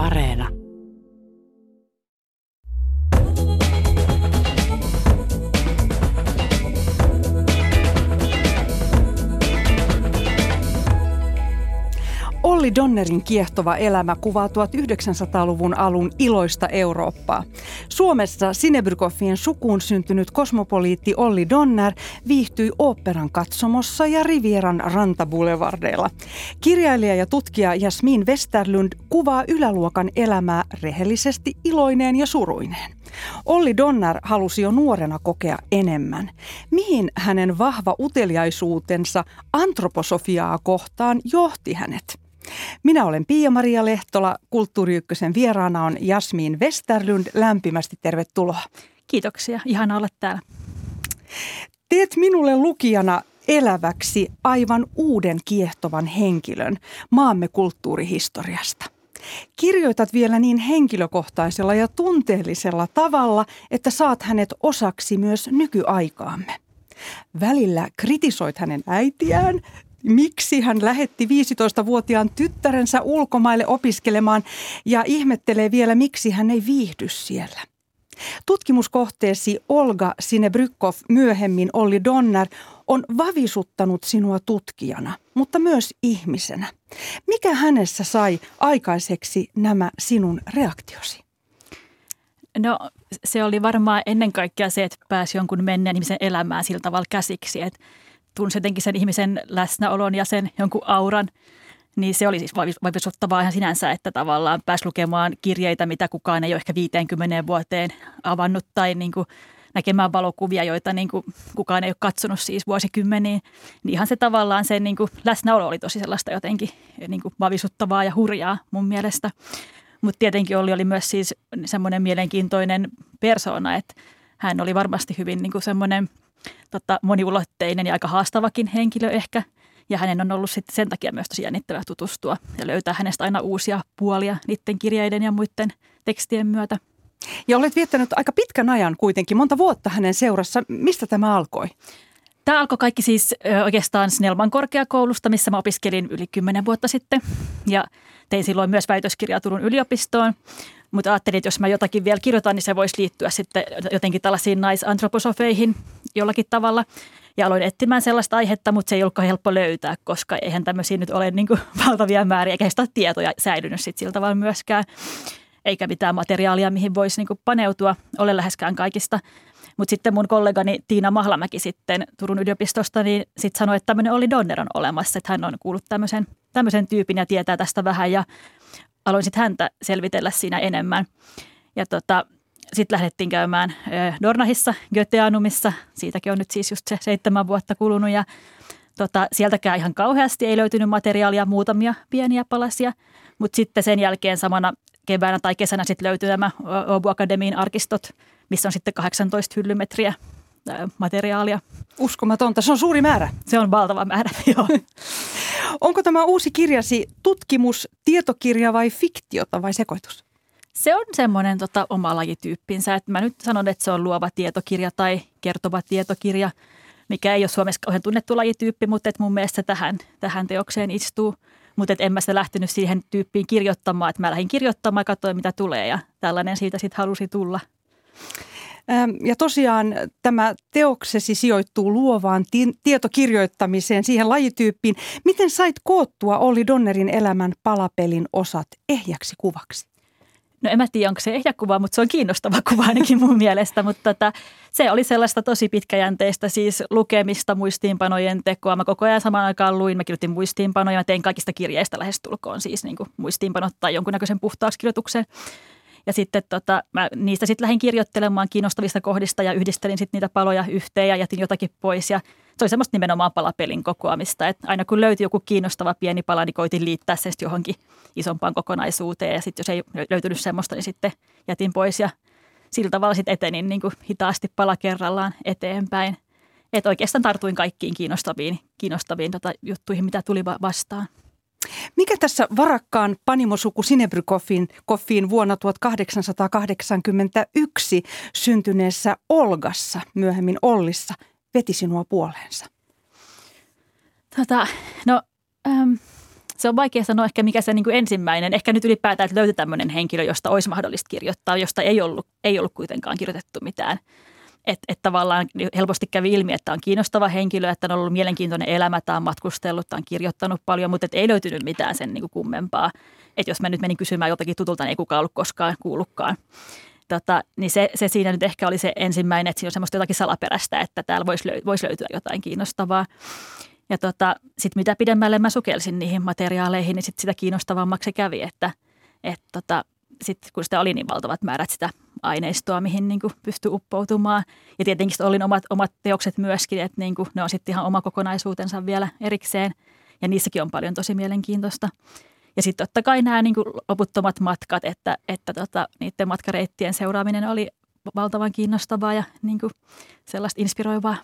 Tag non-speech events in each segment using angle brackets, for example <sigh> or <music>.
Areena. Olli Donnerin kiehtova elämä kuvaa 1900-luvun alun iloista Eurooppaa. Suomessa Sinebrykoffien sukuun syntynyt kosmopoliitti Olli Donner viihtyi oopperan katsomossa ja Rivieran rantaboulevardeilla. Kirjailija ja tutkija Jasmin Westerlund kuvaa yläluokan elämää rehellisesti iloineen ja suruineen. Olli Donner halusi jo nuorena kokea enemmän. Mihin hänen vahva uteliaisuutensa antroposofiaa kohtaan johti hänet? Minä olen Pia-Maria Lehtola, Kulttuuri Ykkösen vieraana on Jasmiin Westerlund. Lämpimästi tervetuloa. Kiitoksia, ihana olla täällä. Teet minulle lukijana eläväksi aivan uuden kiehtovan henkilön maamme kulttuurihistoriasta. Kirjoitat vielä niin henkilökohtaisella ja tunteellisella tavalla, että saat hänet osaksi myös nykyaikaamme. Välillä kritisoit hänen äitiään, miksi hän lähetti 15-vuotiaan tyttärensä ulkomaille opiskelemaan ja ihmettelee vielä, miksi hän ei viihdy siellä. Tutkimuskohteesi Olga Sinebrykov, myöhemmin Olli Donner, on vavisuttanut sinua tutkijana, mutta myös ihmisenä. Mikä hänessä sai aikaiseksi nämä sinun reaktiosi? No se oli varmaan ennen kaikkea se, että pääsi jonkun menneen ihmisen elämään sillä tavalla käsiksi, että tunsi jotenkin sen ihmisen läsnäolon ja sen jonkun auran, niin se oli siis vahvistuttavaa ihan sinänsä, että tavallaan pääsi lukemaan kirjeitä, mitä kukaan ei ole ehkä 50 vuoteen avannut tai niin kuin näkemään valokuvia, joita niin kuin kukaan ei ole katsonut siis vuosikymmeniin. Niin ihan se tavallaan sen niin kuin läsnäolo oli tosi sellaista jotenkin niin kuin vavisuttavaa ja hurjaa mun mielestä. Mutta tietenkin oli, oli myös siis semmoinen mielenkiintoinen persoona, että hän oli varmasti hyvin niin kuin semmoinen – tota, moniulotteinen ja aika haastavakin henkilö ehkä. Ja hänen on ollut sitten sen takia myös tosi jännittävää tutustua ja löytää hänestä aina uusia puolia niiden kirjeiden ja muiden tekstien myötä. Ja olet viettänyt aika pitkän ajan kuitenkin, monta vuotta hänen seurassa. Mistä tämä alkoi? Tämä alkoi kaikki siis oikeastaan Snellman korkeakoulusta, missä mä opiskelin yli kymmenen vuotta sitten. Ja tein silloin myös väitöskirjaa Turun yliopistoon. Mutta ajattelin, että jos mä jotakin vielä kirjoitan, niin se voisi liittyä sitten jotenkin tällaisiin naisantroposofeihin jollakin tavalla. Ja aloin etsimään sellaista aihetta, mutta se ei ollutkaan helppo löytää, koska eihän tämmöisiä nyt ole niin kuin <laughs> valtavia määriä, eikä sitä tietoja säilynyt sitten sillä tavalla myöskään. Eikä mitään materiaalia, mihin voisi niin kuin paneutua, ole läheskään kaikista. Mutta sitten mun kollegani Tiina Mahlamäki sitten Turun yliopistosta, niin sitten sanoi, että tämmöinen oli Donner on olemassa, että hän on kuullut tämmöisen, tämmöisen tyypin ja tietää tästä vähän ja aloin sitten häntä selvitellä siinä enemmän. Ja tota, sitten lähdettiin käymään Dornahissa, Göteanumissa. Siitäkin on nyt siis just se seitsemän vuotta kulunut ja tota, sieltäkään ihan kauheasti ei löytynyt materiaalia, muutamia pieniä palasia. Mutta sitten sen jälkeen samana keväänä tai kesänä sitten löytyi nämä Obu Akademiin arkistot, missä on sitten 18 hyllymetriä materiaalia. Uskomatonta, se on suuri määrä. Se on valtava määrä, <laughs> joo. Onko tämä uusi kirjasi tutkimus, tietokirja vai fiktiota vai sekoitus? Se on semmoinen tota, oma lajityyppinsä. Että mä nyt sanon, että se on luova tietokirja tai kertova tietokirja, mikä ei ole Suomessa kauhean tunnettu lajityyppi, mutta että mun mielestä tähän, tähän teokseen istuu. Mutta en mä sitä lähtenyt siihen tyyppiin kirjoittamaan, että mä lähdin kirjoittamaan ja katsoin mitä tulee ja tällainen siitä sitten halusi tulla. Ja tosiaan tämä teoksesi sijoittuu luovaan tietokirjoittamiseen, siihen lajityyppiin. Miten sait koottua Olli Donnerin elämän palapelin osat ehjäksi kuvaksi? No en mä tiedä, onko se ehjä kuva, mutta se on kiinnostava <laughs> kuva ainakin mun mielestä. Mutta tota, se oli sellaista tosi pitkäjänteistä siis lukemista, muistiinpanojen tekoa. Mä koko ajan samaan aikaan luin, mä kirjoitin muistiinpanoja. Mä tein kaikista kirjeistä lähestulkoon siis niin kuin muistiinpanot tai jonkunnäköisen puhtauskirjoituksen. Ja sitten tota, mä niistä sitten lähdin kirjoittelemaan kiinnostavista kohdista ja yhdistelin sitten niitä paloja yhteen ja jätin jotakin pois. Ja se oli semmoista nimenomaan palapelin kokoamista, että aina kun löytyi joku kiinnostava pieni pala, niin koitin liittää sen johonkin isompaan kokonaisuuteen. Ja sitten jos ei löytynyt semmoista, niin sitten jätin pois ja sillä tavalla sitten etenin niin kuin hitaasti pala kerrallaan eteenpäin. Että oikeastaan tartuin kaikkiin kiinnostaviin, kiinnostaviin tota juttuihin, mitä tuli vastaan. Mikä tässä varakkaan panimosuku Sinebrykoffin vuonna 1881 syntyneessä Olgassa, myöhemmin Ollissa, veti sinua puoleensa? Tota, no, äm, se on vaikea sanoa ehkä mikä se niin kuin ensimmäinen, ehkä nyt ylipäätään, että löytyy tämmöinen henkilö, josta olisi mahdollista kirjoittaa, josta ei ollut, ei ollut kuitenkaan kirjoitettu mitään. Että et tavallaan helposti kävi ilmi, että on kiinnostava henkilö, että on ollut mielenkiintoinen elämä, tämä on matkustellut, tämä on kirjoittanut paljon, mutta et ei löytynyt mitään sen niin kuin kummempaa. Että jos mä nyt menin kysymään joltakin tutulta, niin ei kukaan ollut koskaan kuullutkaan. Tota, niin se, se siinä nyt ehkä oli se ensimmäinen, että siinä on semmoista jotakin salaperäistä, että täällä voisi, löy- voisi löytyä jotain kiinnostavaa. Ja tota, sitten mitä pidemmälle mä sukelsin niihin materiaaleihin, niin sit sitä kiinnostavammaksi se kävi, että et tota, sitten kun sitä oli niin valtavat määrät sitä aineistoa, mihin niin pystyi uppoutumaan. Ja tietenkin olin omat, omat teokset myöskin, että niin kuin, ne on sitten ihan oma kokonaisuutensa vielä erikseen. Ja niissäkin on paljon tosi mielenkiintoista. Ja sitten totta kai nämä niin loputtomat matkat, että, että tota, niiden matkareittien seuraaminen oli valtavan kiinnostavaa ja niin kuin sellaista inspiroivaa.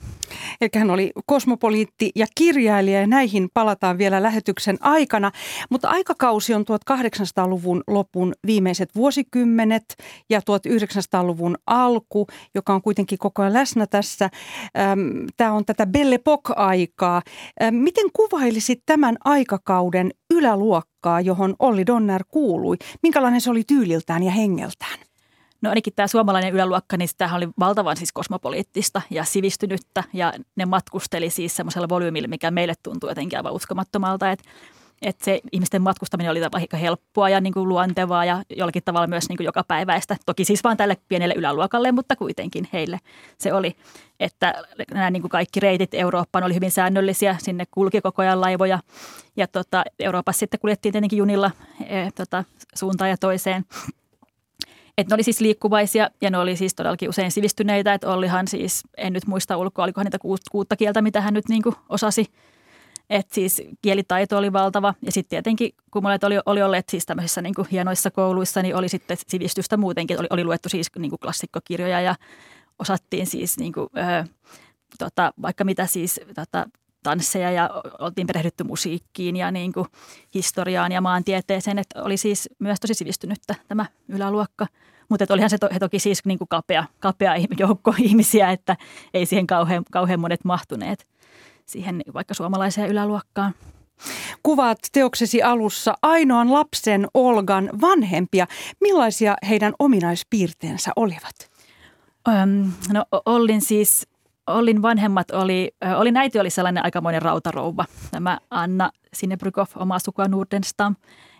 Eli hän oli kosmopoliitti ja kirjailija ja näihin palataan vielä lähetyksen aikana. Mutta aikakausi on 1800-luvun lopun viimeiset vuosikymmenet ja 1900-luvun alku, joka on kuitenkin koko ajan läsnä tässä. Tämä on tätä Belle Epoque-aikaa. Miten kuvailisit tämän aikakauden yläluokkaa, johon Olli Donner kuului? Minkälainen se oli tyyliltään ja hengeltään? No ainakin tämä suomalainen yläluokka, niin tämähän oli valtavan siis kosmopoliittista ja sivistynyttä ja ne matkusteli siis semmoisella volyymilla, mikä meille tuntuu jotenkin aivan uskomattomalta, että että se ihmisten matkustaminen oli aika helppoa ja niin kuin luontevaa ja jollakin tavalla myös niin kuin joka päiväistä. Toki siis vain tälle pienelle yläluokalle, mutta kuitenkin heille se oli, että nämä niin kuin kaikki reitit Eurooppaan oli hyvin säännöllisiä. Sinne kulki koko ajan laivoja ja tota, Euroopassa sitten kuljettiin tietenkin junilla e, tota, suuntaan ja toiseen. Että ne oli siis liikkuvaisia ja ne oli siis todellakin usein sivistyneitä. Että Ollihan siis, en nyt muista ulkoa, olikohan niitä kuutta kieltä, mitä hän nyt niin kuin osasi. Että siis kielitaito oli valtava ja sitten tietenkin, kun monet oli, oli olleet siis tämmöisissä niin kuin hienoissa kouluissa, niin oli sitten sivistystä muutenkin. Oli, oli luettu siis niin kuin klassikkokirjoja ja osattiin siis niin kuin, ö, tota, vaikka mitä siis tota, tansseja ja oltiin perehdytty musiikkiin ja niin kuin historiaan ja maantieteeseen. Että oli siis myös tosi sivistynyttä tämä yläluokka. Mutta olihan se to, he toki siis niin kuin kapea, kapea joukko <laughs> ihmisiä, että ei siihen kauhean, kauhean monet mahtuneet siihen vaikka suomalaiseen yläluokkaan. Kuvaat teoksesi alussa ainoan lapsen Olgan vanhempia. Millaisia heidän ominaispiirteensä olivat? Öm, no Ollin siis Ollin vanhemmat oli, oli äiti oli sellainen aikamoinen rautarouva, tämä Anna Sinebrykov, oma sukua Nordenstam.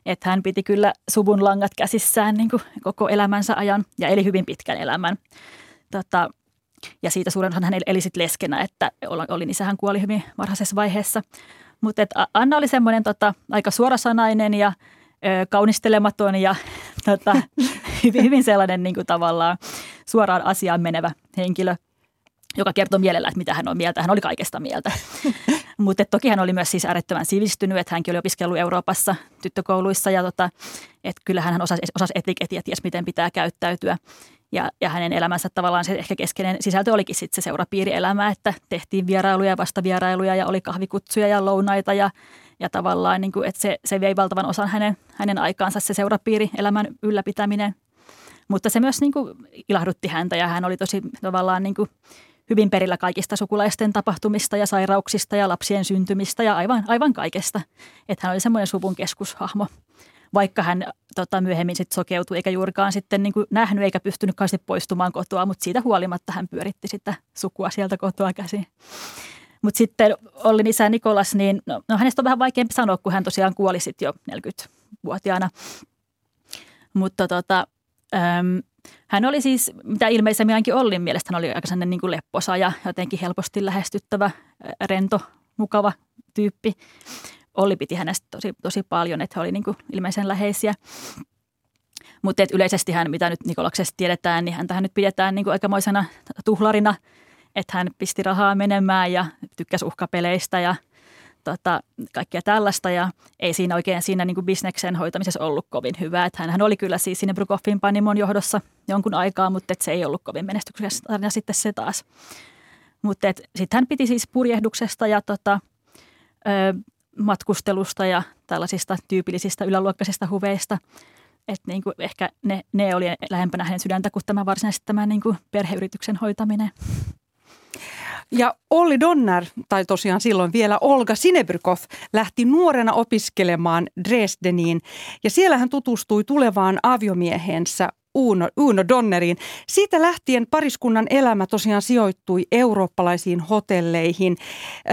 Että hän piti kyllä suvun langat käsissään niin kuin koko elämänsä ajan ja eli hyvin pitkän elämän. Tota, ja siitä suuren osan hän eli sitten leskenä, että Ollin isähän kuoli hyvin varhaisessa vaiheessa. Mutta Anna oli semmoinen tota, aika suorasanainen ja ö, kaunistelematon ja <laughs> tota, <laughs> hyvin, hyvin sellainen niin kuin tavallaan suoraan asiaan menevä henkilö – joka kertoi mielellä, että mitä hän on mieltä. Hän oli kaikesta mieltä. <laughs> Mutta toki hän oli myös siis äärettömän sivistynyt, että hänkin oli opiskellut Euroopassa tyttökouluissa ja tota, että kyllähän hän osasi, osasi etiketiä ties miten pitää käyttäytyä. Ja, ja hänen elämänsä tavallaan se ehkä keskeinen sisältö olikin sitten se seurapiirielämä, että tehtiin vierailuja ja vastavierailuja ja oli kahvikutsuja ja lounaita ja, ja tavallaan niin kuin, että se, se vei valtavan osan hänen, hänen aikaansa se seurapiirielämän ylläpitäminen. Mutta se myös niin kuin ilahdutti häntä ja hän oli tosi tavallaan niin kuin hyvin perillä kaikista sukulaisten tapahtumista ja sairauksista ja lapsien syntymistä ja aivan, aivan kaikesta. Että hän oli semmoinen suvun keskushahmo. Vaikka hän tota, myöhemmin sitten sokeutui eikä juurikaan sitten niin kuin nähnyt eikä pystynyt kauheasti poistumaan kotoa, mutta siitä huolimatta hän pyöritti sitä sukua sieltä kotoa käsin. Mutta sitten Ollin isä Nikolas, niin no, no hänestä on vähän vaikeampi sanoa, kun hän tosiaan kuoli sitten jo 40-vuotiaana. Mutta tota, äm, hän oli siis, mitä ilmeisemmin ainakin Ollin mielestä, hän oli aika sellainen niin kuin lepposa ja jotenkin helposti lähestyttävä, rento, mukava tyyppi. Olli piti hänestä tosi, tosi paljon, että he oli niin kuin ilmeisen läheisiä. Mutta yleisesti hän, mitä nyt Nikolaksesta tiedetään, niin häntä nyt pidetään niin kuin aikamoisena tuhlarina, että hän pisti rahaa menemään ja tykkäsi uhkapeleistä ja – tota, kaikkea tällaista ja ei siinä oikein siinä niin kuin bisneksen hoitamisessa ollut kovin hyvä. Että hän oli kyllä siis sinne Brukoffin panimon johdossa jonkun aikaa, mutta se ei ollut kovin menestyksessä tarina sitten se taas. Mutta sitten hän piti siis purjehduksesta ja tota, ö, matkustelusta ja tällaisista tyypillisistä yläluokkaisista huveista. Että niin kuin ehkä ne, ne oli lähempänä hänen sydäntä kuin tämä varsinaisesti tämä niin kuin perheyrityksen hoitaminen. Ja Olli Donner, tai tosiaan silloin vielä Olga Sinebrykov, lähti nuorena opiskelemaan Dresdeniin. Ja siellä hän tutustui tulevaan aviomiehensä Uno, Uno Donneriin. Siitä lähtien pariskunnan elämä tosiaan sijoittui eurooppalaisiin hotelleihin.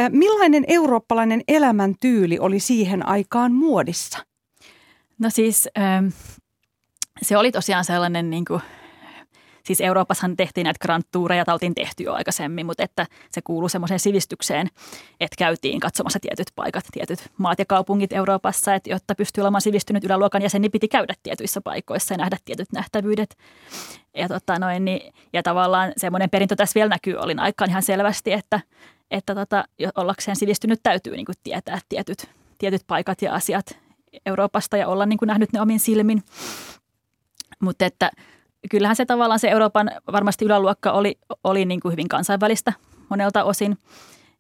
Millainen eurooppalainen elämäntyyli oli siihen aikaan muodissa? No siis se oli tosiaan sellainen niin kuin – siis Euroopassahan tehtiin näitä Grand Toureja, oltiin tehty jo aikaisemmin, mutta että se kuuluu semmoiseen sivistykseen, että käytiin katsomassa tietyt paikat, tietyt maat ja kaupungit Euroopassa, että jotta pystyy olemaan sivistynyt yläluokan jäsen, niin piti käydä tietyissä paikoissa ja nähdä tietyt nähtävyydet. Ja, tota noin, niin, ja tavallaan semmoinen perintö tässä vielä näkyy olin aikaan ihan selvästi, että, että tota, ollakseen sivistynyt täytyy niin tietää tietyt, tietyt paikat ja asiat Euroopasta ja olla niin kuin nähnyt ne omin silmin. Mutta että kyllähän se tavallaan se Euroopan varmasti yläluokka oli, oli niin kuin hyvin kansainvälistä monelta osin,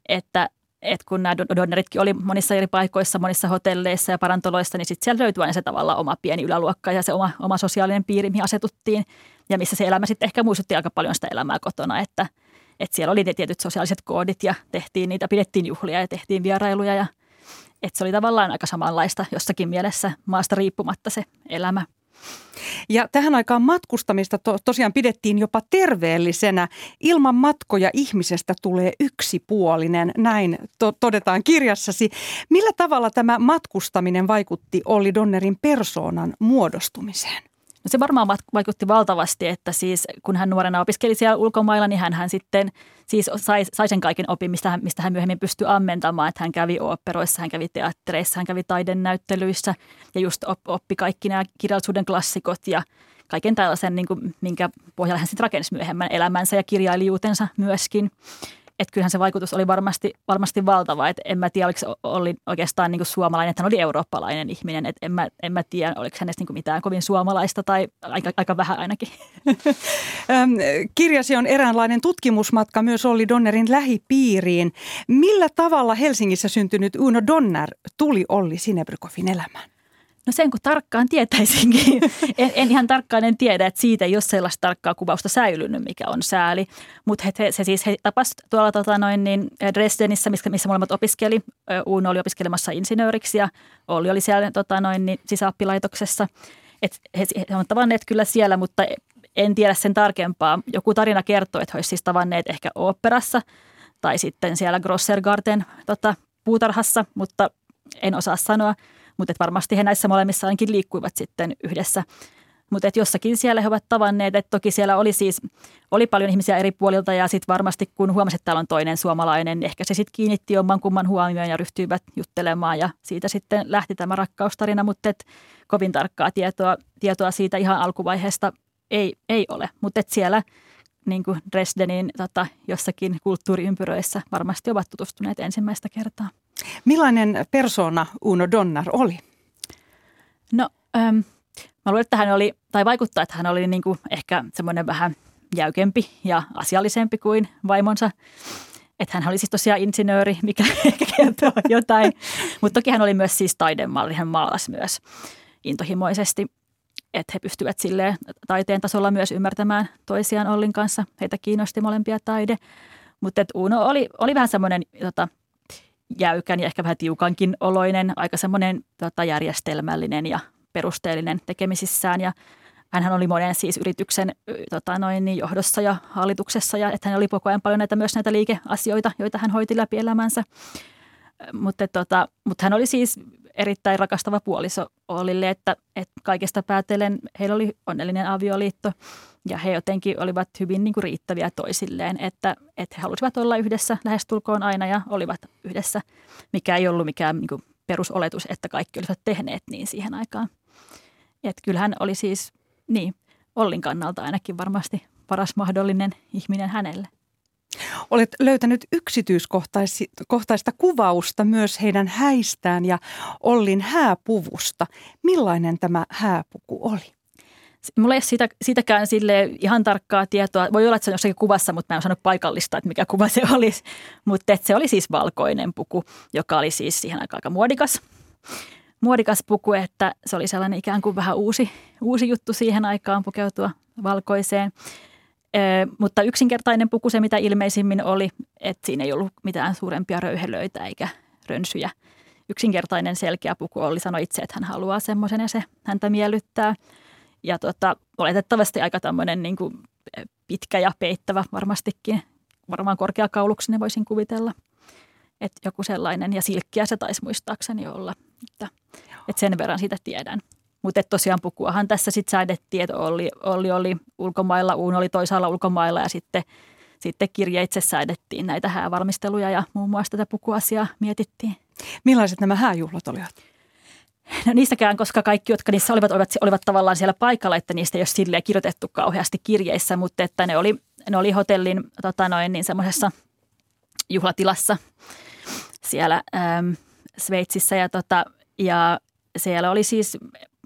että et kun nämä donneritkin oli monissa eri paikoissa, monissa hotelleissa ja parantoloissa, niin sitten siellä löytyi aina se tavallaan oma pieni yläluokka ja se oma, oma sosiaalinen piiri, mihin asetuttiin ja missä se elämä sitten ehkä muistutti aika paljon sitä elämää kotona, että, että siellä oli ne tietyt sosiaaliset koodit ja tehtiin niitä, pidettiin juhlia ja tehtiin vierailuja ja että se oli tavallaan aika samanlaista jossakin mielessä maasta riippumatta se elämä. Ja tähän aikaan matkustamista to, tosiaan pidettiin jopa terveellisenä. Ilman matkoja ihmisestä tulee yksipuolinen, näin to, todetaan kirjassasi. Millä tavalla tämä matkustaminen vaikutti Olli Donnerin persoonan muodostumiseen? No se varmaan vaikutti valtavasti, että siis kun hän nuorena opiskeli siellä ulkomailla, niin hän, hän sitten siis sai, sai sen kaiken opin, mistä hän, mistä hän myöhemmin pystyi ammentamaan. Että hän kävi oopperoissa, hän kävi teattereissa, hän kävi taidennäyttelyissä ja just oppi kaikki nämä kirjallisuuden klassikot ja kaiken tällaisen, niin kuin, minkä pohjalla hän sitten rakensi myöhemmän elämänsä ja kirjailijuutensa myöskin että kyllähän se vaikutus oli varmasti, varmasti valtava. Et en mä tiedä, oliko se oli oikeastaan niin suomalainen, että hän oli eurooppalainen ihminen. Et en, mä, en mä tiedä, oliko hänestä niin mitään kovin suomalaista tai aika, aika vähän ainakin. <laughs> Kirjasi on eräänlainen tutkimusmatka myös Olli Donnerin lähipiiriin. Millä tavalla Helsingissä syntynyt Uno Donner tuli Olli Sinebrykovin elämään? No sen kun tarkkaan tietäisinkin. <laughs> en, en ihan tarkkaan en tiedä, että siitä ei ole sellaista tarkkaa kuvausta säilynyt, mikä on sääli. Mutta he, se siis he tapas tuolla tota noin, niin Dresdenissä, missä, missä molemmat opiskeli. Uuno oli opiskelemassa insinööriksi ja Olli oli siellä tota noin, niin sisäoppilaitoksessa. Et he, he on tavanneet kyllä siellä, mutta en tiedä sen tarkempaa. Joku tarina kertoo, että he olisivat siis tavanneet ehkä oopperassa tai sitten siellä Grossergarten tota, puutarhassa, mutta en osaa sanoa – mutta varmasti he näissä molemmissa ainakin liikkuivat sitten yhdessä. Mutta jossakin siellä he ovat tavanneet, että toki siellä oli siis oli paljon ihmisiä eri puolilta ja sitten varmasti kun huomasit, että täällä on toinen suomalainen, niin ehkä se sitten kiinnitti oman kumman huomioon ja ryhtyivät juttelemaan ja siitä sitten lähti tämä rakkaustarina, mutta et kovin tarkkaa tietoa, tietoa siitä ihan alkuvaiheesta ei, ei ole. Mutta siellä niin kuin Dresdenin tota, jossakin kulttuuriympyröissä varmasti ovat tutustuneet ensimmäistä kertaa. Millainen persona Uno Donner oli? No, ähm, mä luulen, että hän oli, tai vaikuttaa, että hän oli niin kuin ehkä semmoinen vähän jäykempi ja asiallisempi kuin vaimonsa. Että hän oli siis tosiaan insinööri, mikä <laughs> ehkä kertoo jotain. Mutta toki hän oli myös siis taidemalli, hän maalasi myös intohimoisesti. Että he pystyvät sille taiteen tasolla myös ymmärtämään toisiaan Ollin kanssa. Heitä kiinnosti molempia taide. Mutta Uno oli, oli vähän semmoinen tota, jäykän ja ehkä vähän tiukankin oloinen, aika semmoinen tota, järjestelmällinen ja perusteellinen tekemisissään ja hän oli monen siis yrityksen tota, noin, niin johdossa ja hallituksessa ja että hän oli koko ajan paljon näitä, myös näitä liikeasioita, joita hän hoiti läpi elämänsä. Mutta, tota, mutta hän oli siis erittäin rakastava puoliso Ollille, että, että kaikesta päätellen heillä oli onnellinen avioliitto ja he jotenkin olivat hyvin niin kuin riittäviä toisilleen, että, että he halusivat olla yhdessä lähestulkoon aina ja olivat yhdessä, mikä ei ollut mikään niin kuin perusoletus, että kaikki olisivat tehneet niin siihen aikaan. Että kyllähän oli siis, niin, Ollin kannalta ainakin varmasti paras mahdollinen ihminen hänelle. Olet löytänyt yksityiskohtaista kuvausta myös heidän häistään ja Ollin hääpuvusta. Millainen tämä hääpuku oli? Mulla ei ole siitä, siitäkään sille ihan tarkkaa tietoa. Voi olla, että se on jossakin kuvassa, mutta mä en osannut paikallista, että mikä kuva se <laughs> olisi. Mutta se oli siis valkoinen puku, joka oli siis siihen aikaan aika muodikas. Muodikas puku, että se oli sellainen ikään kuin vähän uusi, uusi juttu siihen aikaan pukeutua valkoiseen. mutta yksinkertainen puku se, mitä ilmeisimmin oli, että siinä ei ollut mitään suurempia röyhelöitä eikä rönsyjä. Yksinkertainen selkeä puku oli, sanoi itse, että hän haluaa semmoisen ja se häntä miellyttää. Ja tota, oletettavasti aika tämmöinen niin kuin pitkä ja peittävä varmastikin, varmaan korkeakauluksinen voisin kuvitella. Että joku sellainen, ja silkkiä se taisi muistaakseni olla, että, että sen verran siitä tiedän. Mutta tosiaan pukuahan tässä sitten säädettiin, että Olli, Olli oli ulkomailla, Uun oli toisaalla ulkomailla ja sitten, sitten kirjeitse säädettiin näitä häävalmisteluja ja muun muassa tätä pukuasiaa mietittiin. Millaiset nämä hääjuhlat olivat? No niistäkään, koska kaikki, jotka niissä olivat, olivat, olivat tavallaan siellä paikalla, että niistä ei ole silleen kirjoitettu kauheasti kirjeissä, mutta että ne oli, ne oli hotellin tota noin, niin semmoisessa juhlatilassa siellä äm, Sveitsissä ja, tota, ja siellä oli siis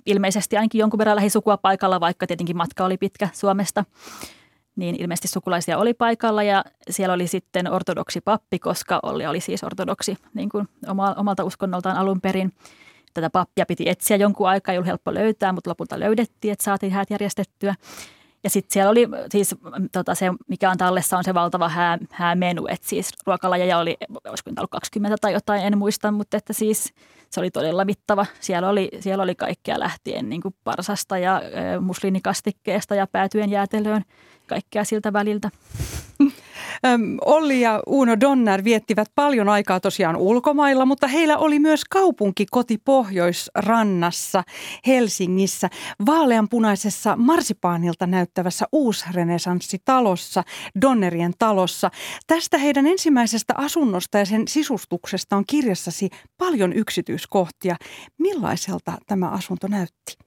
ilmeisesti ainakin jonkun verran lähisukua paikalla, vaikka tietenkin matka oli pitkä Suomesta. Niin ilmeisesti sukulaisia oli paikalla ja siellä oli sitten ortodoksi pappi, koska Olli oli siis ortodoksi niin kuin omalta uskonnoltaan alun perin. Tätä pappia piti etsiä jonkun aikaa, ei ollut helppo löytää, mutta lopulta löydettiin, että saatiin häät järjestettyä. Ja sitten siellä oli siis tota, se, mikä on tallessa, on se valtava hää, häämenu, että siis ruokalajeja oli, olisiko ollut 20 tai jotain, en muista, mutta että siis se oli todella mittava. Siellä oli, siellä oli kaikkea lähtien niin kuin parsasta ja musliinikastikkeesta ja päätyen jäätelöön, kaikkea siltä väliltä. Olli ja Uno Donner viettivät paljon aikaa tosiaan ulkomailla, mutta heillä oli myös kaupunki koti Pohjoisrannassa Helsingissä vaaleanpunaisessa marsipaanilta näyttävässä uusrenesanssitalossa, Donnerien talossa. Tästä heidän ensimmäisestä asunnosta ja sen sisustuksesta on kirjassasi paljon yksityiskohtia. Millaiselta tämä asunto näytti?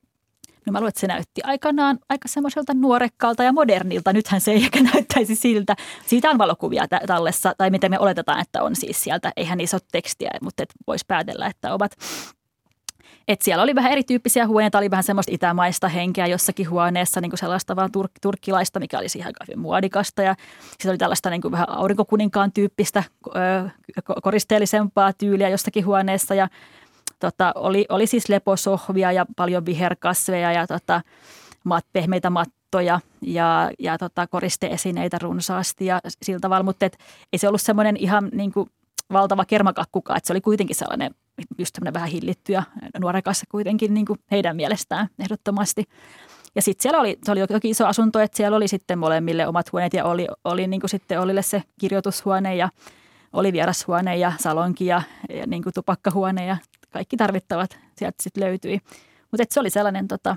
No mä luulen, että se näytti aikanaan aika semmoiselta nuorekkaalta ja modernilta. Nythän se ei ehkä <laughs> näyttäisi siltä. Siitä on valokuvia tallessa, tai miten me oletetaan, että on siis sieltä. Eihän niissä ole tekstiä, mutta voisi päätellä, että ovat. Et siellä oli vähän erityyppisiä huoneita, oli vähän semmoista itämaista henkeä jossakin huoneessa, niin kuin sellaista vaan tur- turkkilaista, mikä oli siihen aika hyvin muodikasta. Ja sitten oli tällaista niin kuin vähän aurinkokuninkaan tyyppistä, ö, koristeellisempaa tyyliä jossakin huoneessa. Ja tota, oli, oli siis leposohvia ja paljon viherkasveja ja tota, mat, pehmeitä mattoja ja, ja tota, koristeesineitä runsaasti ja sillä tavalla, mutta et, ei se ollut semmoinen ihan niin kuin valtava kermakakkukaan, että se oli kuitenkin sellainen just vähän hillitty ja nuorekas kuitenkin niin kuin heidän mielestään ehdottomasti. Ja sitten siellä oli, se oli jokin iso asunto, että siellä oli sitten molemmille omat huoneet ja oli, oli niin kuin sitten Ollille se kirjoitushuone ja oli vierashuone ja salonki ja, ja niin kuin tupakkahuone ja kaikki tarvittavat sieltä sitten löytyi. Mutta se oli sellainen tota,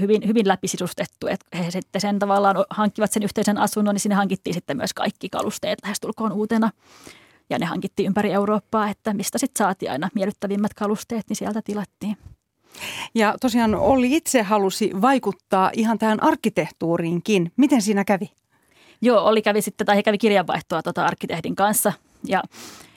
hyvin, hyvin läpisisustettu, että he sitten sen tavallaan hankkivat sen yhteisen asunnon, niin sinne hankittiin sitten myös kaikki kalusteet lähestulkoon uutena. Ja ne hankittiin ympäri Eurooppaa, että mistä sitten saatiin aina miellyttävimmät kalusteet, niin sieltä tilattiin. Ja tosiaan Olli itse halusi vaikuttaa ihan tähän arkkitehtuuriinkin. Miten siinä kävi? Joo, Olli kävi sitten, tai he kävi kirjanvaihtoa tota arkkitehdin kanssa. Ja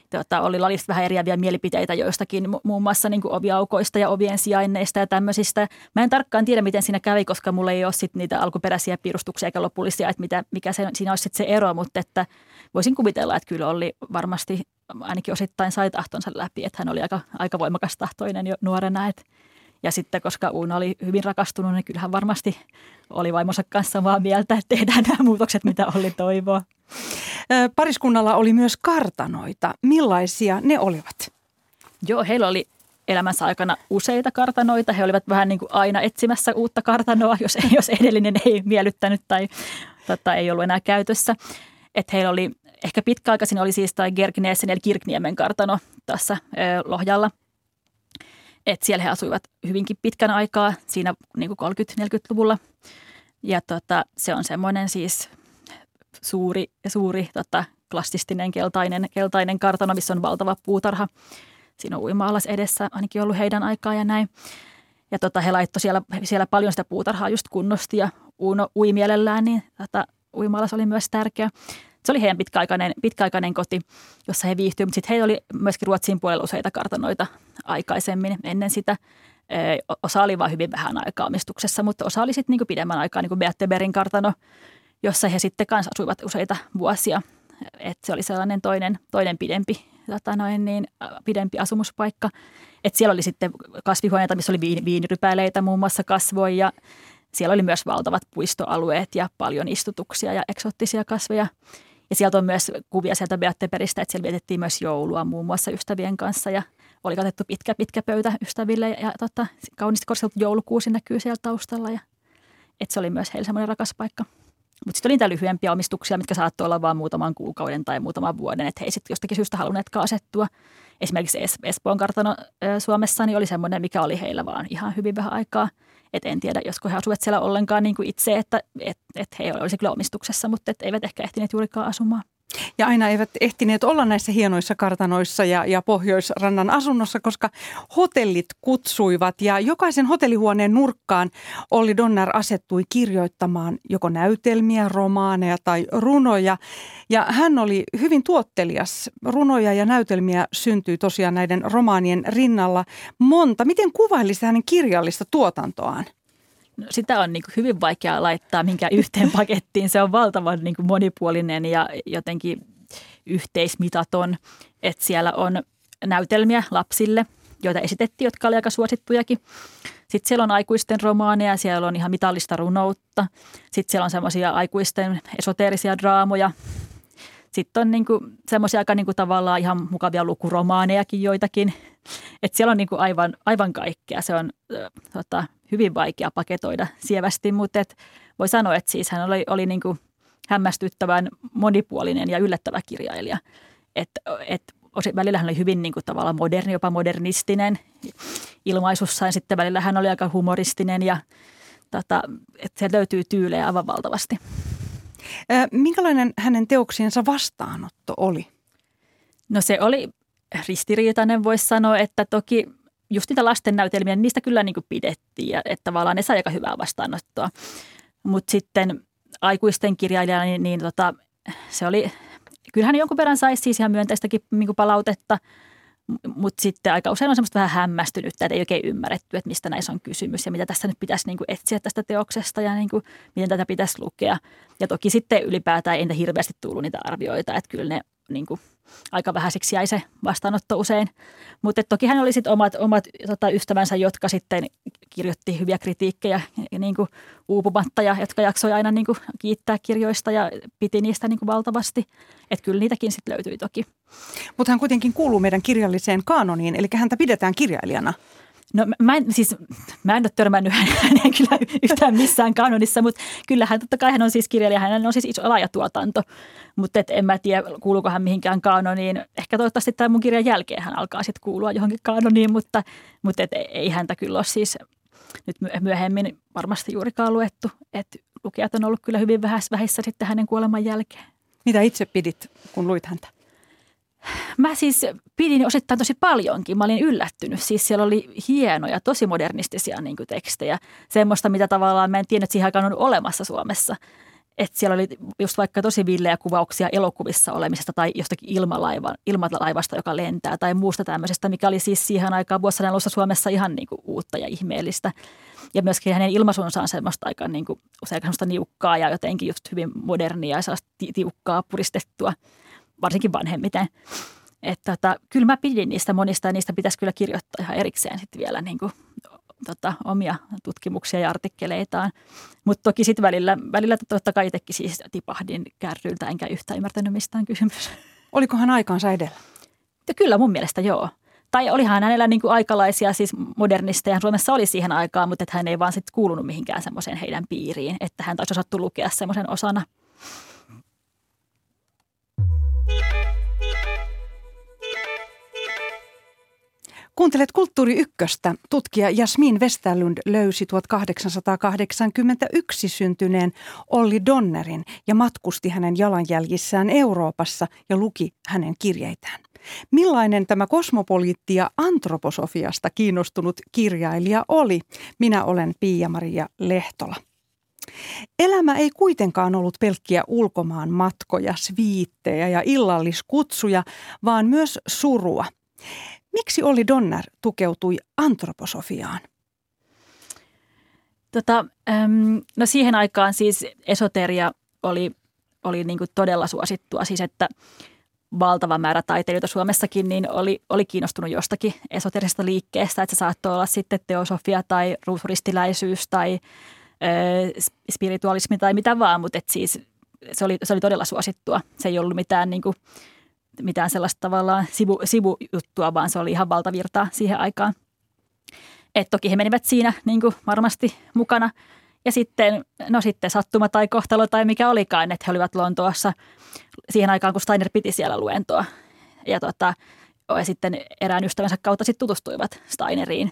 tota, oli lalista vähän eriäviä mielipiteitä joistakin, muun muassa niin kuin oviaukoista ja ovien sijainneista ja tämmöisistä. Mä en tarkkaan tiedä, miten siinä kävi, koska mulla ei ole sit niitä alkuperäisiä piirustuksia eikä lopullisia, että mitä, mikä se, siinä olisi se ero, mutta että voisin kuvitella, että kyllä oli varmasti ainakin osittain sai tahtonsa läpi, että hän oli aika, aika voimakas tahtoinen jo nuorena, että ja sitten koska Uuna oli hyvin rakastunut, niin kyllähän varmasti oli vaimonsa kanssa samaa mieltä, että tehdään nämä muutokset, mitä oli toivoa. Pariskunnalla oli myös kartanoita. Millaisia ne olivat? Joo, heillä oli elämänsä aikana useita kartanoita. He olivat vähän niin kuin aina etsimässä uutta kartanoa, jos, <laughs> jos edellinen ei miellyttänyt tai tota, ei ollut enää käytössä. Et heillä oli ehkä pitkäaikaisin oli siis tai Gergneesen eli Kirkniemen kartano tässä Lohjalla. Et siellä he asuivat hyvinkin pitkän aikaa, siinä niin kuin 30-40-luvulla. Ja tota, se on semmoinen siis suuri, suuri tota, klassistinen keltainen, keltainen kartano, missä on valtava puutarha. Siinä on uima-alas edessä, ainakin ollut heidän aikaa ja näin. Ja tota, he laittoi siellä, siellä paljon sitä puutarhaa just kunnosti ja Uno ui mielellään, niin tota, uima oli myös tärkeä. Se oli heidän pitkäaikainen, pitkäaikainen koti, jossa he viihtyivät, mutta sitten heillä oli myöskin Ruotsin puolella useita kartanoita aikaisemmin ennen sitä. Osa oli vain hyvin vähän aikaa omistuksessa, mutta osa oli sitten niinku pidemmän aikaa, niin kuin Beatteberin kartano, jossa he sitten kanssa asuivat useita vuosia. Et se oli sellainen toinen, toinen pidempi, tota noin niin, pidempi asumuspaikka. Et siellä oli sitten kasvihuoneita, missä oli viin, viinirypäleitä muun muassa kasvoi ja Siellä oli myös valtavat puistoalueet ja paljon istutuksia ja eksottisia kasveja. Ja sieltä on myös kuvia sieltä Beatteperistä, että siellä vietettiin myös joulua muun muassa ystävien kanssa ja oli katettu pitkä, pitkä pöytä ystäville ja, ja tota, kauniisti koristeltu joulukuusi näkyy siellä taustalla ja että se oli myös heille semmoinen rakas paikka. Mutta sitten oli niitä lyhyempiä omistuksia, mitkä saattoi olla vain muutaman kuukauden tai muutaman vuoden, että he ei sitten jostakin syystä halunneetkaan asettua. Esimerkiksi es- Espoon kartano Suomessa niin oli semmoinen, mikä oli heillä vaan ihan hyvin vähän aikaa. Et en tiedä, josko he asuvat siellä ollenkaan niin kuin itse, että et, et he olisivat kyllä omistuksessa, mutta et eivät ehkä ehtineet juurikaan asumaan. Ja aina eivät ehtineet olla näissä hienoissa kartanoissa ja, ja Pohjoisrannan asunnossa, koska hotellit kutsuivat ja jokaisen hotellihuoneen nurkkaan Olli Donner asettui kirjoittamaan joko näytelmiä, romaaneja tai runoja. Ja hän oli hyvin tuottelias. Runoja ja näytelmiä syntyi tosiaan näiden romaanien rinnalla monta. Miten kuvailisi hänen kirjallista tuotantoaan? Sitä on niin kuin hyvin vaikea laittaa minkä yhteen <laughs> pakettiin. Se on valtavan niin kuin monipuolinen ja jotenkin yhteismitaton, että siellä on näytelmiä lapsille, joita esitettiin, jotka oli aika suosittujakin. Sitten siellä on aikuisten romaaneja, siellä on ihan mitallista runoutta. Sitten siellä on semmoisia aikuisten esoteerisia draamoja. Sitten on niinku semmoisia aika niinku tavallaan ihan mukavia lukuromaanejakin joitakin. Et siellä on niinku aivan, aivan kaikkea. Se on äh, tota, hyvin vaikea paketoida sievästi, mutta et voi sanoa, että siis hän oli, oli niin kuin hämmästyttävän monipuolinen ja yllättävä kirjailija. Et, et välillä hän oli hyvin niin kuin tavallaan moderni, jopa modernistinen ilmaisussaan. Sitten välillä hän oli aika humoristinen ja tota, että se löytyy tyylejä aivan valtavasti. Minkälainen hänen teoksiensa vastaanotto oli? No se oli ristiriitainen, voisi sanoa, että toki just niitä lastennäytelmiä, niin niistä kyllä niin kuin pidettiin että tavallaan ne sai aika hyvää vastaanottoa. Mutta sitten aikuisten kirjailijana, niin, niin tota, se oli, kyllähän jonkun verran saisi siis ihan myönteistäkin niin palautetta, mutta sitten aika usein on semmoista vähän hämmästynyttä, että ei oikein ymmärretty, että mistä näissä on kysymys ja mitä tässä nyt pitäisi niin kuin etsiä tästä teoksesta ja niin kuin, miten tätä pitäisi lukea. Ja toki sitten ylipäätään ei niitä hirveästi tullut niitä arvioita, että kyllä ne niin kuin, aika vähäiseksi jäi se vastaanotto usein. Mutta toki hän oli sitten omat, omat tota, ystävänsä, jotka sitten kirjoitti hyviä kritiikkejä niin kuin uupumatta ja jotka jaksoi aina niin kuin kiittää kirjoista ja piti niistä niin kuin valtavasti. Että kyllä niitäkin sitten löytyi toki. Mutta hän kuitenkin kuuluu meidän kirjalliseen kaanoniin, eli häntä pidetään kirjailijana. No mä en, siis, mä en ole törmännyt <laughs> häneen kyllä yhtään missään kanonissa, mutta kyllähän totta kai hän on siis kirjailija, hän on siis iso laajatuotanto, mutta et en mä tiedä kuuluuko hän mihinkään kanoniin. Ehkä toivottavasti tämän mun kirjan jälkeen hän alkaa sitten kuulua johonkin kanoniin, mutta, mutta et ei häntä kyllä ole siis nyt myöhemmin varmasti juurikaan luettu, että lukijat on ollut kyllä hyvin vähissä sitten hänen kuoleman jälkeen. Mitä itse pidit, kun luit häntä? Mä siis pidin osittain tosi paljonkin. Mä olin yllättynyt. Siis siellä oli hienoja, tosi modernistisia niin tekstejä. Semmoista, mitä tavallaan mä en tiennyt, että siihen aikaan on olemassa Suomessa. Että siellä oli just vaikka tosi villejä kuvauksia elokuvissa olemisesta tai jostakin ilmalaiva, ilmalaivasta, joka lentää tai muusta tämmöisestä, mikä oli siis siihen aikaan vuosien alussa Suomessa ihan niin kuin uutta ja ihmeellistä. Ja myöskin hänen ilmaisunsa on semmoista aika niin kuin, usein semmoista niukkaa ja jotenkin just hyvin modernia ja tiukkaa puristettua varsinkin vanhemmiten. Että tota, kyllä mä pidin niistä monista ja niistä pitäisi kyllä kirjoittaa ihan erikseen sitten vielä niin kuin, tota, omia tutkimuksia ja artikkeleitaan. Mutta toki sitten välillä, välillä totta kai itsekin siis tipahdin kärryltä enkä yhtään ymmärtänyt mistään kysymys. <laughs> Olikohan aikaansa edellä? Ja kyllä mun mielestä joo. Tai olihan hänellä niin kuin aikalaisia, siis modernisteja Suomessa oli siihen aikaan, mutta että hän ei vaan sitten kuulunut mihinkään semmoiseen heidän piiriin, että hän taisi osattu lukea semmoisen osana – Kuuntelet Kulttuuri Ykköstä. Tutkija Jasmin Westerlund löysi 1881 syntyneen Olli Donnerin ja matkusti hänen jalanjäljissään Euroopassa ja luki hänen kirjeitään. Millainen tämä kosmopoliitti ja antroposofiasta kiinnostunut kirjailija oli? Minä olen Pia-Maria Lehtola. Elämä ei kuitenkaan ollut pelkkiä ulkomaan matkoja, sviittejä ja illalliskutsuja, vaan myös surua. Miksi Olli Donner tukeutui antroposofiaan? Tota, äm, no siihen aikaan siis esoteria oli, oli niin kuin todella suosittua, siis että valtava määrä taiteilijoita Suomessakin niin oli, oli kiinnostunut jostakin esoterisesta liikkeestä, että se saattoi olla sitten teosofia tai ruusuristiläisyys tai spiritualismi tai mitä vaan, mutta siis se oli, se oli todella suosittua. Se ei ollut mitään, niin kuin, mitään sellaista tavallaan sivu, sivujuttua, vaan se oli ihan valtavirtaa siihen aikaan. Et toki he menivät siinä niin kuin varmasti mukana. Ja sitten, no sitten sattuma tai kohtalo tai mikä olikaan, että he olivat Lontoossa siihen aikaan, kun Steiner piti siellä luentoa. Ja, tota, ja sitten erään ystävänsä kautta sitten tutustuivat Steineriin.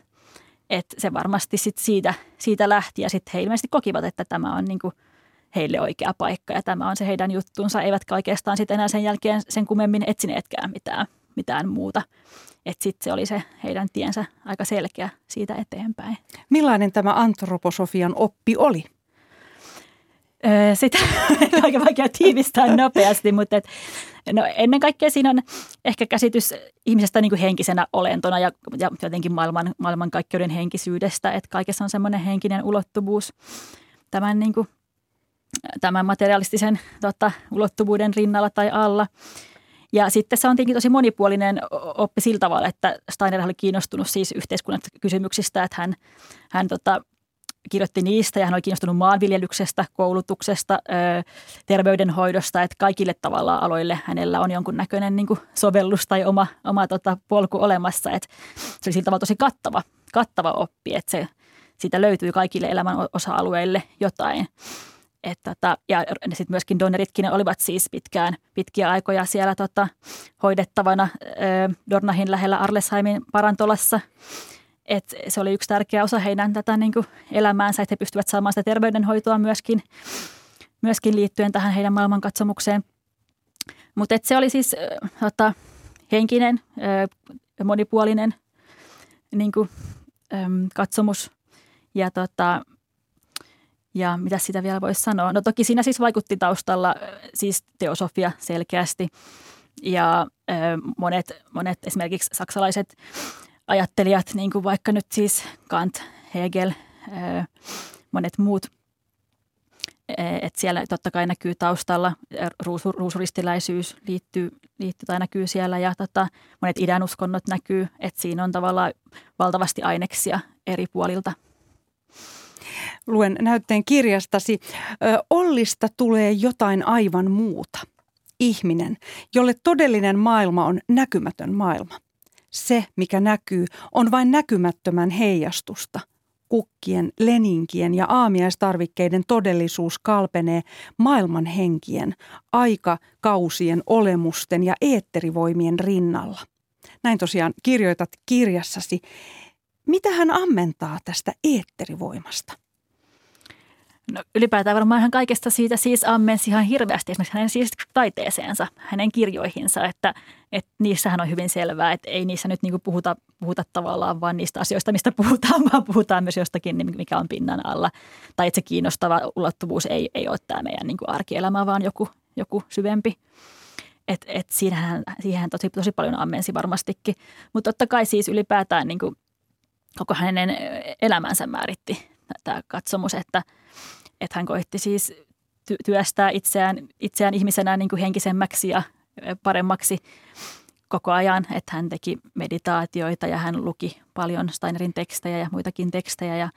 Et se varmasti sit siitä, siitä lähti ja sitten he ilmeisesti kokivat, että tämä on niin kuin heille oikea paikka ja tämä on se heidän juttunsa. Eivätkä oikeastaan sitten enää sen jälkeen sen kummemmin etsineetkään mitään, mitään muuta. Että sitten se oli se heidän tiensä aika selkeä siitä eteenpäin. Millainen tämä antroposofian oppi oli? sitä <laughs> on aika vaikea tiivistää nopeasti, mutta et, no ennen kaikkea siinä on ehkä käsitys ihmisestä niin kuin henkisenä olentona ja, ja jotenkin maailman, maailmankaikkeuden henkisyydestä, että kaikessa on semmoinen henkinen ulottuvuus tämän, niin kuin, tämän materialistisen tota, ulottuvuuden rinnalla tai alla. Ja sitten se on tietenkin tosi monipuolinen oppi sillä tavalla, että Steiner oli kiinnostunut siis yhteiskunnan kysymyksistä, että hän, hän tota, kirjoitti niistä ja hän oli kiinnostunut maanviljelyksestä, koulutuksesta, terveydenhoidosta, että kaikille tavalla aloille hänellä on jonkunnäköinen niin kuin sovellus tai oma, oma tota, polku olemassa. Että se oli sillä tavalla tosi kattava, kattava oppi, että se, siitä löytyy kaikille elämän osa-alueille jotain. Et tota, ja sitten myöskin Donneritkin olivat siis pitkään, pitkiä aikoja siellä tota, hoidettavana Dornahin lähellä Arlesheimin parantolassa – et se oli yksi tärkeä osa heidän tätä niin kuin elämäänsä, että he pystyvät saamaan sitä terveydenhoitoa myöskin, myöskin liittyen tähän heidän maailmankatsomukseen. Mutta se oli siis äh, tota, henkinen, äh, monipuolinen niin kuin, ähm, katsomus ja, tota, ja mitä sitä vielä voisi sanoa. No toki siinä siis vaikutti taustalla siis teosofia selkeästi ja äh, monet, monet esimerkiksi saksalaiset ajattelijat, niin kuin vaikka nyt siis Kant, Hegel, monet muut, että siellä totta kai näkyy taustalla, ruusu, ruusuristiläisyys liittyy, liittyy tai näkyy siellä ja tota, monet idän uskonnot näkyy, että siinä on tavallaan valtavasti aineksia eri puolilta. Luen näytteen kirjastasi. Ollista tulee jotain aivan muuta. Ihminen, jolle todellinen maailma on näkymätön maailma. Se, mikä näkyy, on vain näkymättömän heijastusta. Kukkien, leninkien ja aamiaistarvikkeiden todellisuus kalpenee maailman henkien, aikakausien, olemusten ja eetterivoimien rinnalla. Näin tosiaan kirjoitat kirjassasi. Mitä hän ammentaa tästä eetterivoimasta? No, ylipäätään varmaan ihan kaikesta siitä siis ammensi ihan hirveästi esimerkiksi hänen siis taiteeseensa, hänen kirjoihinsa, että, että niissähän on hyvin selvää, että ei niissä nyt niinku puhuta, puhuta tavallaan vain niistä asioista, mistä puhutaan, <laughs> vaan puhutaan myös jostakin, niin mikä on pinnan alla. Tai että se kiinnostava ulottuvuus ei, ei ole tämä meidän niinku arkielämä, vaan joku, joku syvempi. Et, et siinähän, siihen tosi, tosi paljon ammensi varmastikin. Mutta totta kai siis ylipäätään niinku koko hänen elämänsä määritti tämä katsomus, että – että hän koitti siis työstää itseään, itseään ihmisenä niin kuin henkisemmäksi ja paremmaksi koko ajan, että hän teki meditaatioita ja hän luki paljon Steinerin tekstejä ja muitakin tekstejä ja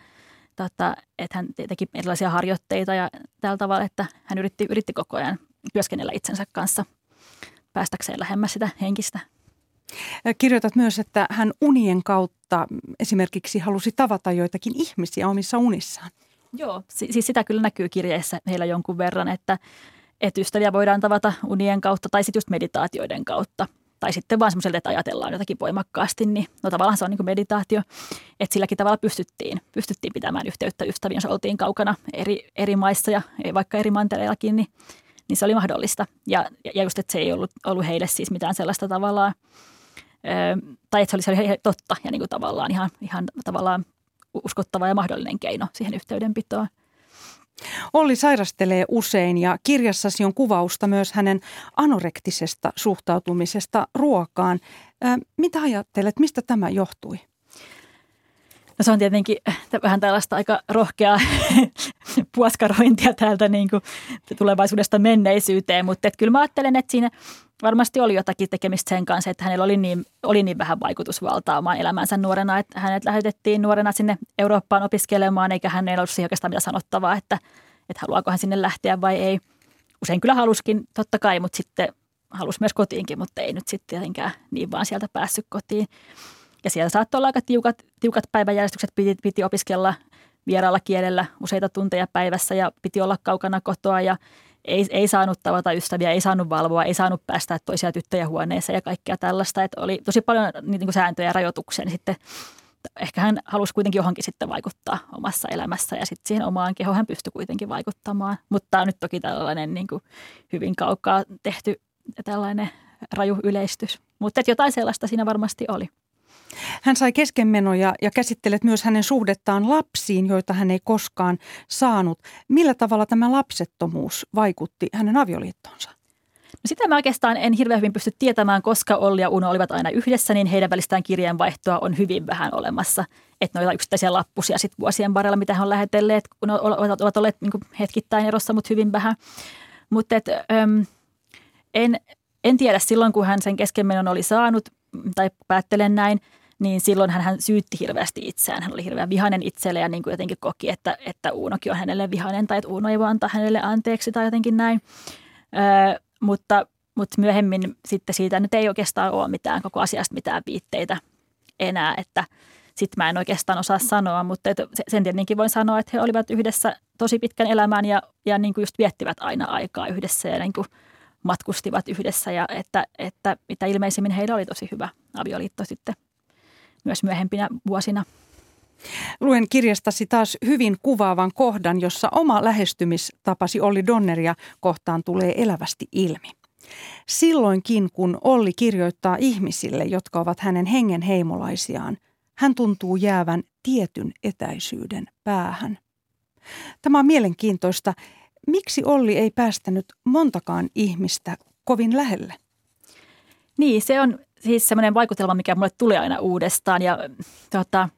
tota, että hän teki erilaisia harjoitteita ja tällä tavalla, että hän yritti, yritti koko ajan työskennellä itsensä kanssa päästäkseen lähemmäs sitä henkistä. Kirjoitat myös, että hän unien kautta esimerkiksi halusi tavata joitakin ihmisiä omissa unissaan. Joo, siis sitä kyllä näkyy kirjeessä heillä jonkun verran, että, että ystäviä voidaan tavata unien kautta tai sitten just meditaatioiden kautta. Tai sitten vaan semmoiselle, että ajatellaan jotakin voimakkaasti, niin no tavallaan se on niin meditaatio. Että silläkin tavalla pystyttiin, pystyttiin pitämään yhteyttä ystäviin, jos oltiin kaukana eri, eri maissa ja vaikka eri mantereillakin, niin, niin se oli mahdollista. Ja, ja just, että se ei ollut, ollut heille siis mitään sellaista tavallaan, tai että se oli, se oli totta ja niin kuin tavallaan ihan, ihan tavallaan uskottava ja mahdollinen keino siihen yhteydenpitoon. Olli sairastelee usein ja kirjassasi on kuvausta myös hänen anorektisesta suhtautumisesta ruokaan. mitä ajattelet, mistä tämä johtui? No se on tietenkin vähän tällaista aika rohkeaa <laughs> puoskarointia täältä niin kuin tulevaisuudesta menneisyyteen, mutta et kyllä mä ajattelen, että siinä varmasti oli jotakin tekemistä sen kanssa, että hänellä oli niin, oli niin vähän vaikutusvaltaa omaan elämänsä nuorena, että hänet lähetettiin nuorena sinne Eurooppaan opiskelemaan, eikä hän ei ollut siihen oikeastaan mitä sanottavaa, että, että haluaako hän sinne lähteä vai ei. Usein kyllä haluskin, totta kai, mutta sitten halusi myös kotiinkin, mutta ei nyt sitten tietenkään niin vaan sieltä päässyt kotiin. Ja siellä saattoi olla aika tiukat, tiukat päiväjärjestykset, piti, piti opiskella vieraalla kielellä useita tunteja päivässä ja piti olla kaukana kotoa ja ei, ei saanut tavata ystäviä, ei saanut valvoa, ei saanut päästä toisia tyttöjä huoneeseen ja kaikkea tällaista. Että oli tosi paljon niin kuin sääntöjä ja rajoituksia, niin sitten ehkä hän halusi kuitenkin johonkin sitten vaikuttaa omassa elämässä ja sitten siihen omaan kehoon hän pystyi kuitenkin vaikuttamaan. Mutta tämä on nyt toki tällainen niin kuin hyvin kaukaa tehty tällainen raju yleistys. Mutta jotain sellaista siinä varmasti oli. Hän sai keskenmenoja ja käsittelet myös hänen suhdettaan lapsiin, joita hän ei koskaan saanut. Millä tavalla tämä lapsettomuus vaikutti hänen avioliittonsa? No sitä mä oikeastaan en hirveän hyvin pysty tietämään, koska Olli ja Uno olivat aina yhdessä, niin heidän välistään kirjeenvaihtoa on hyvin vähän olemassa. Että noita yksittäisiä lappusia sit vuosien varrella, mitä he on lähetelleet, kun ovat olleet niin hetkittäin erossa, mutta hyvin vähän. Mutta en, en tiedä silloin, kun hän sen keskenmenon oli saanut, tai päättelen näin, niin silloin hän syytti hirveästi itseään. Hän oli hirveän vihainen itselle ja niin kuin jotenkin koki, että, että Uunokin on hänelle vihainen tai että Uuno ei voi antaa hänelle anteeksi tai jotenkin näin. Ö, mutta, mutta myöhemmin sitten siitä nyt ei oikeastaan ole mitään koko asiasta mitään viitteitä enää, että sitten mä en oikeastaan osaa sanoa, mutta sen tietenkin voin sanoa, että he olivat yhdessä tosi pitkän elämän ja, ja niin kuin just viettivät aina aikaa yhdessä ja niin kuin matkustivat yhdessä ja että, että mitä ilmeisimmin heillä oli tosi hyvä avioliitto sitten myös myöhempinä vuosina. Luen kirjastasi taas hyvin kuvaavan kohdan, jossa oma lähestymistapasi Olli Donneria kohtaan tulee elävästi ilmi. Silloinkin, kun Olli kirjoittaa ihmisille, jotka ovat hänen hengen heimolaisiaan, hän tuntuu jäävän tietyn etäisyyden päähän. Tämä on mielenkiintoista. Miksi Olli ei päästänyt montakaan ihmistä kovin lähelle? Niin, se on siis semmoinen vaikutelma, mikä mulle tulee aina uudestaan ja tota,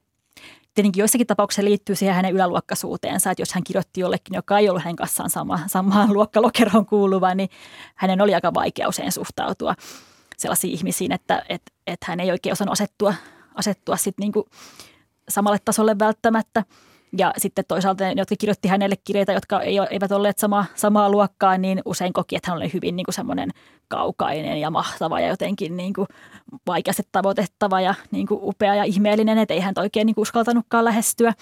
tietenkin joissakin tapauksissa liittyy siihen hänen yläluokkaisuuteensa, että jos hän kirjoitti jollekin, joka ei ollut hänen kanssaan sama, samaan <laughs> luokkalokeroon kuuluva, niin hänen oli aika vaikea usein suhtautua sellaisiin ihmisiin, että, että, että hän ei oikein osannut asettua, asettua sit niinku samalle tasolle välttämättä. Ja sitten toisaalta ne, jotka kirjoitti hänelle kirjeitä, jotka eivät olleet sama, samaa luokkaa, niin usein koki, että hän oli hyvin niin kuin semmoinen kaukainen ja mahtava ja jotenkin niin kuin vaikeasti tavoitettava ja niin kuin upea ja ihmeellinen, että ei hän oikein niin kuin uskaltanutkaan lähestyä.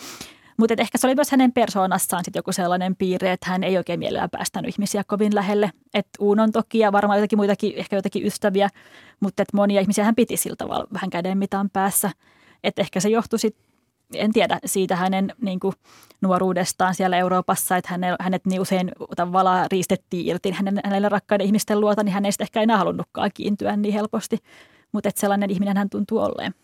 Mutta ehkä se oli myös hänen persoonassaan sitten joku sellainen piirre, että hän ei oikein mielellään päästänyt ihmisiä kovin lähelle. Että Uunon toki ja varmaan jotakin muitakin, ehkä jotakin ystäviä, mutta monia ihmisiä hän piti sillä tavalla vähän käden mitan päässä. Että ehkä se johtui sitten en tiedä siitä hänen niin kuin, nuoruudestaan siellä Euroopassa, että hänet, hänet niin usein tavallaan riistettiin irti hänen, hänelle rakkaiden ihmisten luota, niin hän ei ehkä enää halunnutkaan kiintyä niin helposti. Mutta sellainen ihminen hän tuntuu olleen.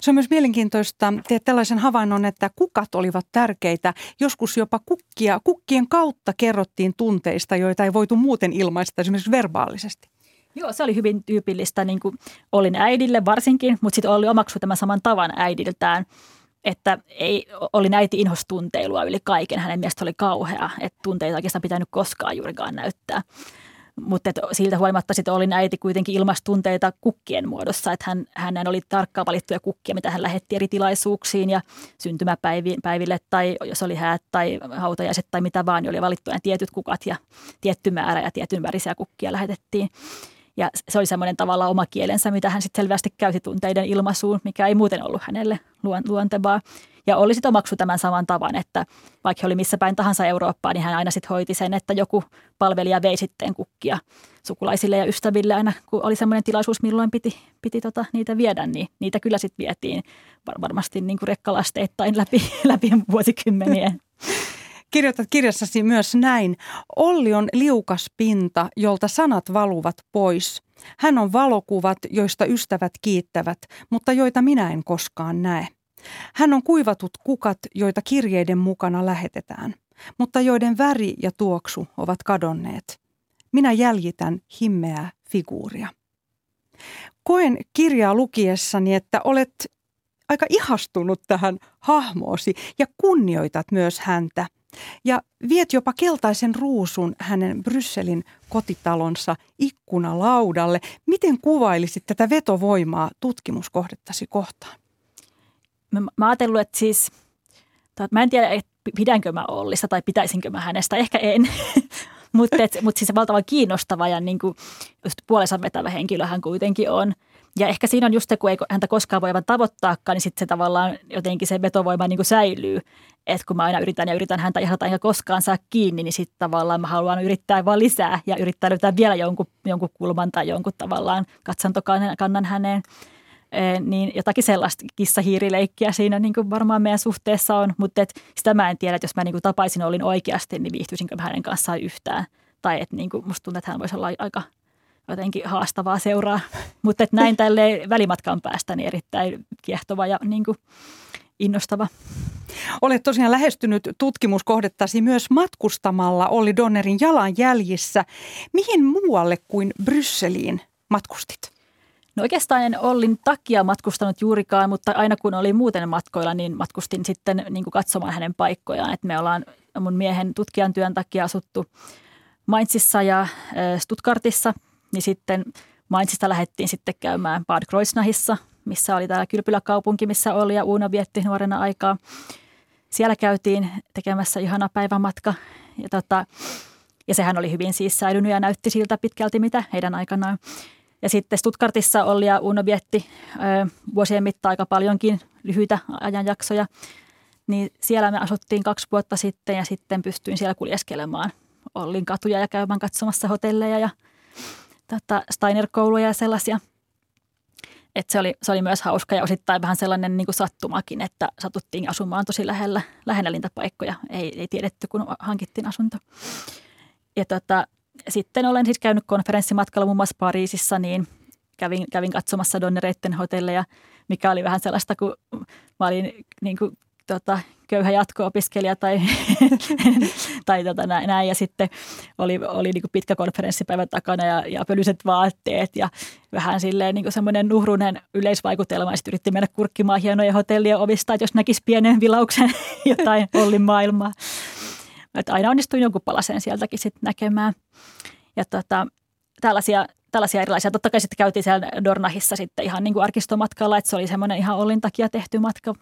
Se on myös mielenkiintoista, teet tällaisen havainnon, että kukat olivat tärkeitä. Joskus jopa kukkia, kukkien kautta kerrottiin tunteista, joita ei voitu muuten ilmaista esimerkiksi verbaalisesti. Joo, se oli hyvin tyypillistä niin kuin olin äidille varsinkin, mutta sitten oli omaksu tämän saman tavan äidiltään että ei, oli näiti inhostunteilua yli kaiken. Hänen mielestä oli kauhea, että tunteita oikeastaan pitänyt koskaan juurikaan näyttää. Mutta siltä huolimatta sitten oli äiti kuitenkin ilmastunteita kukkien muodossa, että hän, hänen oli tarkkaan valittuja kukkia, mitä hän lähetti eri tilaisuuksiin ja syntymäpäiville tai jos oli häät tai hautajaiset tai mitä vaan, niin oli valittuja tietyt kukat ja tietty määrä ja tietyn värisiä kukkia lähetettiin. Ja se oli semmoinen tavalla oma kielensä, mitä hän sitten selvästi käytti tunteiden ilmaisuun, mikä ei muuten ollut hänelle luontevaa. Ja oli sitten omaksu tämän saman tavan, että vaikka he oli missä päin tahansa Eurooppaa, niin hän aina sitten hoiti sen, että joku palvelija vei sitten kukkia sukulaisille ja ystäville aina, kun oli semmoinen tilaisuus, milloin piti, piti tota, niitä viedä, niin niitä kyllä sitten vietiin var- varmasti niin kuin rekkalasteittain läpi, <laughs> läpi vuosikymmenien. Kirjoitat kirjassasi myös näin. Olli on liukas pinta, jolta sanat valuvat pois. Hän on valokuvat, joista ystävät kiittävät, mutta joita minä en koskaan näe. Hän on kuivatut kukat, joita kirjeiden mukana lähetetään, mutta joiden väri ja tuoksu ovat kadonneet. Minä jäljitän himmeää figuuria. Koen kirjaa lukiessani, että olet aika ihastunut tähän hahmoosi ja kunnioitat myös häntä – ja viet jopa keltaisen ruusun hänen Brysselin kotitalonsa ikkunalaudalle. Miten kuvailisit tätä vetovoimaa tutkimuskohdettasi kohtaan? Mä, mä ajatellut, että siis, mä en tiedä, että pidänkö mä Ollista tai pitäisinkö mä hänestä, ehkä en. <laughs> Mutta mut siis valtavan kiinnostava ja niin kuin just puolensa vetävä henkilö hän kuitenkin on. Ja ehkä siinä on just se, kun ei häntä koskaan voi aivan tavoittaakaan, niin sitten se tavallaan jotenkin se vetovoima niin kuin säilyy. Että kun mä aina yritän ja yritän häntä ihdata enkä koskaan saa kiinni, niin sitten tavallaan mä haluan yrittää vaan lisää ja yrittää löytää vielä jonkun, jonkun kulman tai jonkun tavallaan katsantokannan häneen. E, niin jotakin sellaista kissahiirileikkiä siinä niin kuin varmaan meidän suhteessa on, mutta et sitä mä en tiedä, että jos mä niin kuin tapaisin olin oikeasti, niin viihtyisinkö mä hänen kanssaan yhtään. Tai että niin musta tuntuu, että hän voisi olla aika jotenkin haastavaa seuraa. Mutta näin tälle välimatkan päästä niin erittäin kiehtova ja niin kuin innostava. Olet tosiaan lähestynyt tutkimuskohdettasi myös matkustamalla Olli Donnerin jalanjäljissä. Mihin muualle kuin Brysseliin matkustit? No oikeastaan en Ollin takia matkustanut juurikaan, mutta aina kun oli muuten matkoilla, niin matkustin sitten niin kuin katsomaan hänen paikkojaan. Et me ollaan mun miehen tutkijan työn takia asuttu Mainzissa ja Stuttgartissa, niin sitten Mainzista lähdettiin sitten käymään Bad Kreuznachissa, missä oli täällä kylpyläkaupunki, missä oli ja Uno vietti nuorena aikaa. Siellä käytiin tekemässä ihana päivämatka ja, tota, ja sehän oli hyvin siis säilynyt ja näytti siltä pitkälti, mitä heidän aikanaan. Ja sitten Stuttgartissa oli ja Uno vietti ö, vuosien mittaan aika paljonkin lyhyitä ajanjaksoja. Niin siellä me asuttiin kaksi vuotta sitten ja sitten pystyin siellä kuljeskelemaan Ollin katuja ja käymään katsomassa hotelleja ja tota, Steiner-kouluja ja sellaisia. Et se, oli, se oli myös hauska ja osittain vähän sellainen niin kuin sattumakin, että satuttiin asumaan tosi lähellä, lähellä lintapaikkoja. Ei, ei tiedetty, kun hankittiin asunto. Ja tota, sitten olen siis käynyt konferenssimatkalla muun muassa Pariisissa, niin kävin, kävin katsomassa Donnereitten hotelleja, mikä oli vähän sellaista, kun mä olin niin kuin, tota, köyhä jatko-opiskelija tai, <laughs> tai tota, näin. Ja sitten oli, oli niin pitkä konferenssipäivä takana ja, ja pölyiset vaatteet ja vähän silleen niin semmoinen nuhrunen yleisvaikutelma. Ja sitten yritti mennä kurkkimaan hienoja hotellien ovista, että jos näkisi pienen vilauksen <laughs> jotain Ollin maailmaa. Että aina onnistuin jonkun palasen sieltäkin sitten näkemään. Ja tota, tällaisia, tällaisia erilaisia. Totta kai sitten käytiin siellä Dornahissa sitten ihan niin kuin arkistomatkalla, että se oli semmoinen ihan Ollin takia tehty matka,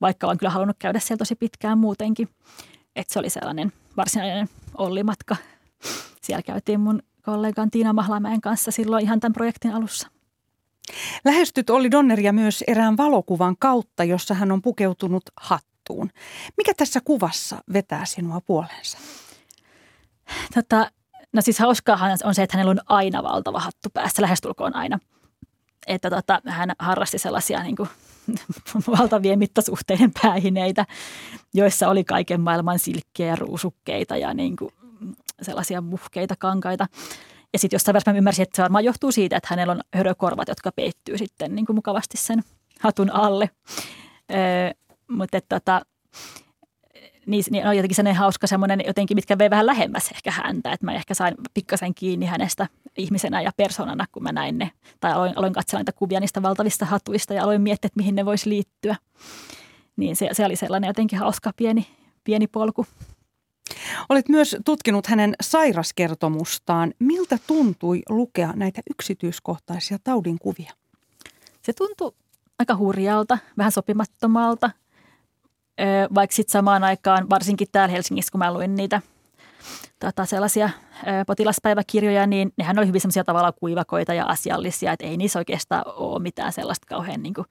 vaikka olen kyllä halunnut käydä siellä tosi pitkään muutenkin. Että se oli sellainen varsinainen Olli-matka. Siellä käytiin mun kollegan Tiina Mahlamäen kanssa silloin ihan tämän projektin alussa. Lähestyt Olli Donneria myös erään valokuvan kautta, jossa hän on pukeutunut hattuun. Mikä tässä kuvassa vetää sinua puoleensa? Tota, No siis hauskaahan on se, että hänellä on aina valtava hattu päässä, lähestulkoon aina. Että tota, hän harrasti sellaisia niin kuin, <laughs> valtavien mittasuhteiden päähineitä, joissa oli kaiken maailman silkkiä ja ruusukkeita ja niin kuin, sellaisia muhkeita kankaita. Ja sitten jossain vaiheessa mä ymmärsin, että se varmaan johtuu siitä, että hänellä on hörökorvat, jotka peittyy sitten niin kuin mukavasti sen hatun alle. Öö, mutta tota, niin, niin on jotenkin sellainen hauska semmoinen jotenkin, mitkä vei vähän lähemmäs ehkä häntä, että mä ehkä sain pikkasen kiinni hänestä ihmisenä ja persoonana, kun mä näin ne. Tai aloin, aloin katsella niitä kuvia niistä valtavista hatuista ja aloin miettiä, että mihin ne voisi liittyä. Niin se, se oli sellainen jotenkin hauska pieni, pieni polku. Olet myös tutkinut hänen sairaskertomustaan. Miltä tuntui lukea näitä yksityiskohtaisia taudin kuvia? Se tuntui aika hurjalta, vähän sopimattomalta – vaikka sitten samaan aikaan, varsinkin täällä Helsingissä, kun mä luin niitä tota, sellaisia potilaspäiväkirjoja, niin nehän oli hyvin semmoisia tavallaan kuivakoita ja asiallisia, että ei niissä oikeastaan ole mitään sellaista kauhean niin kuin,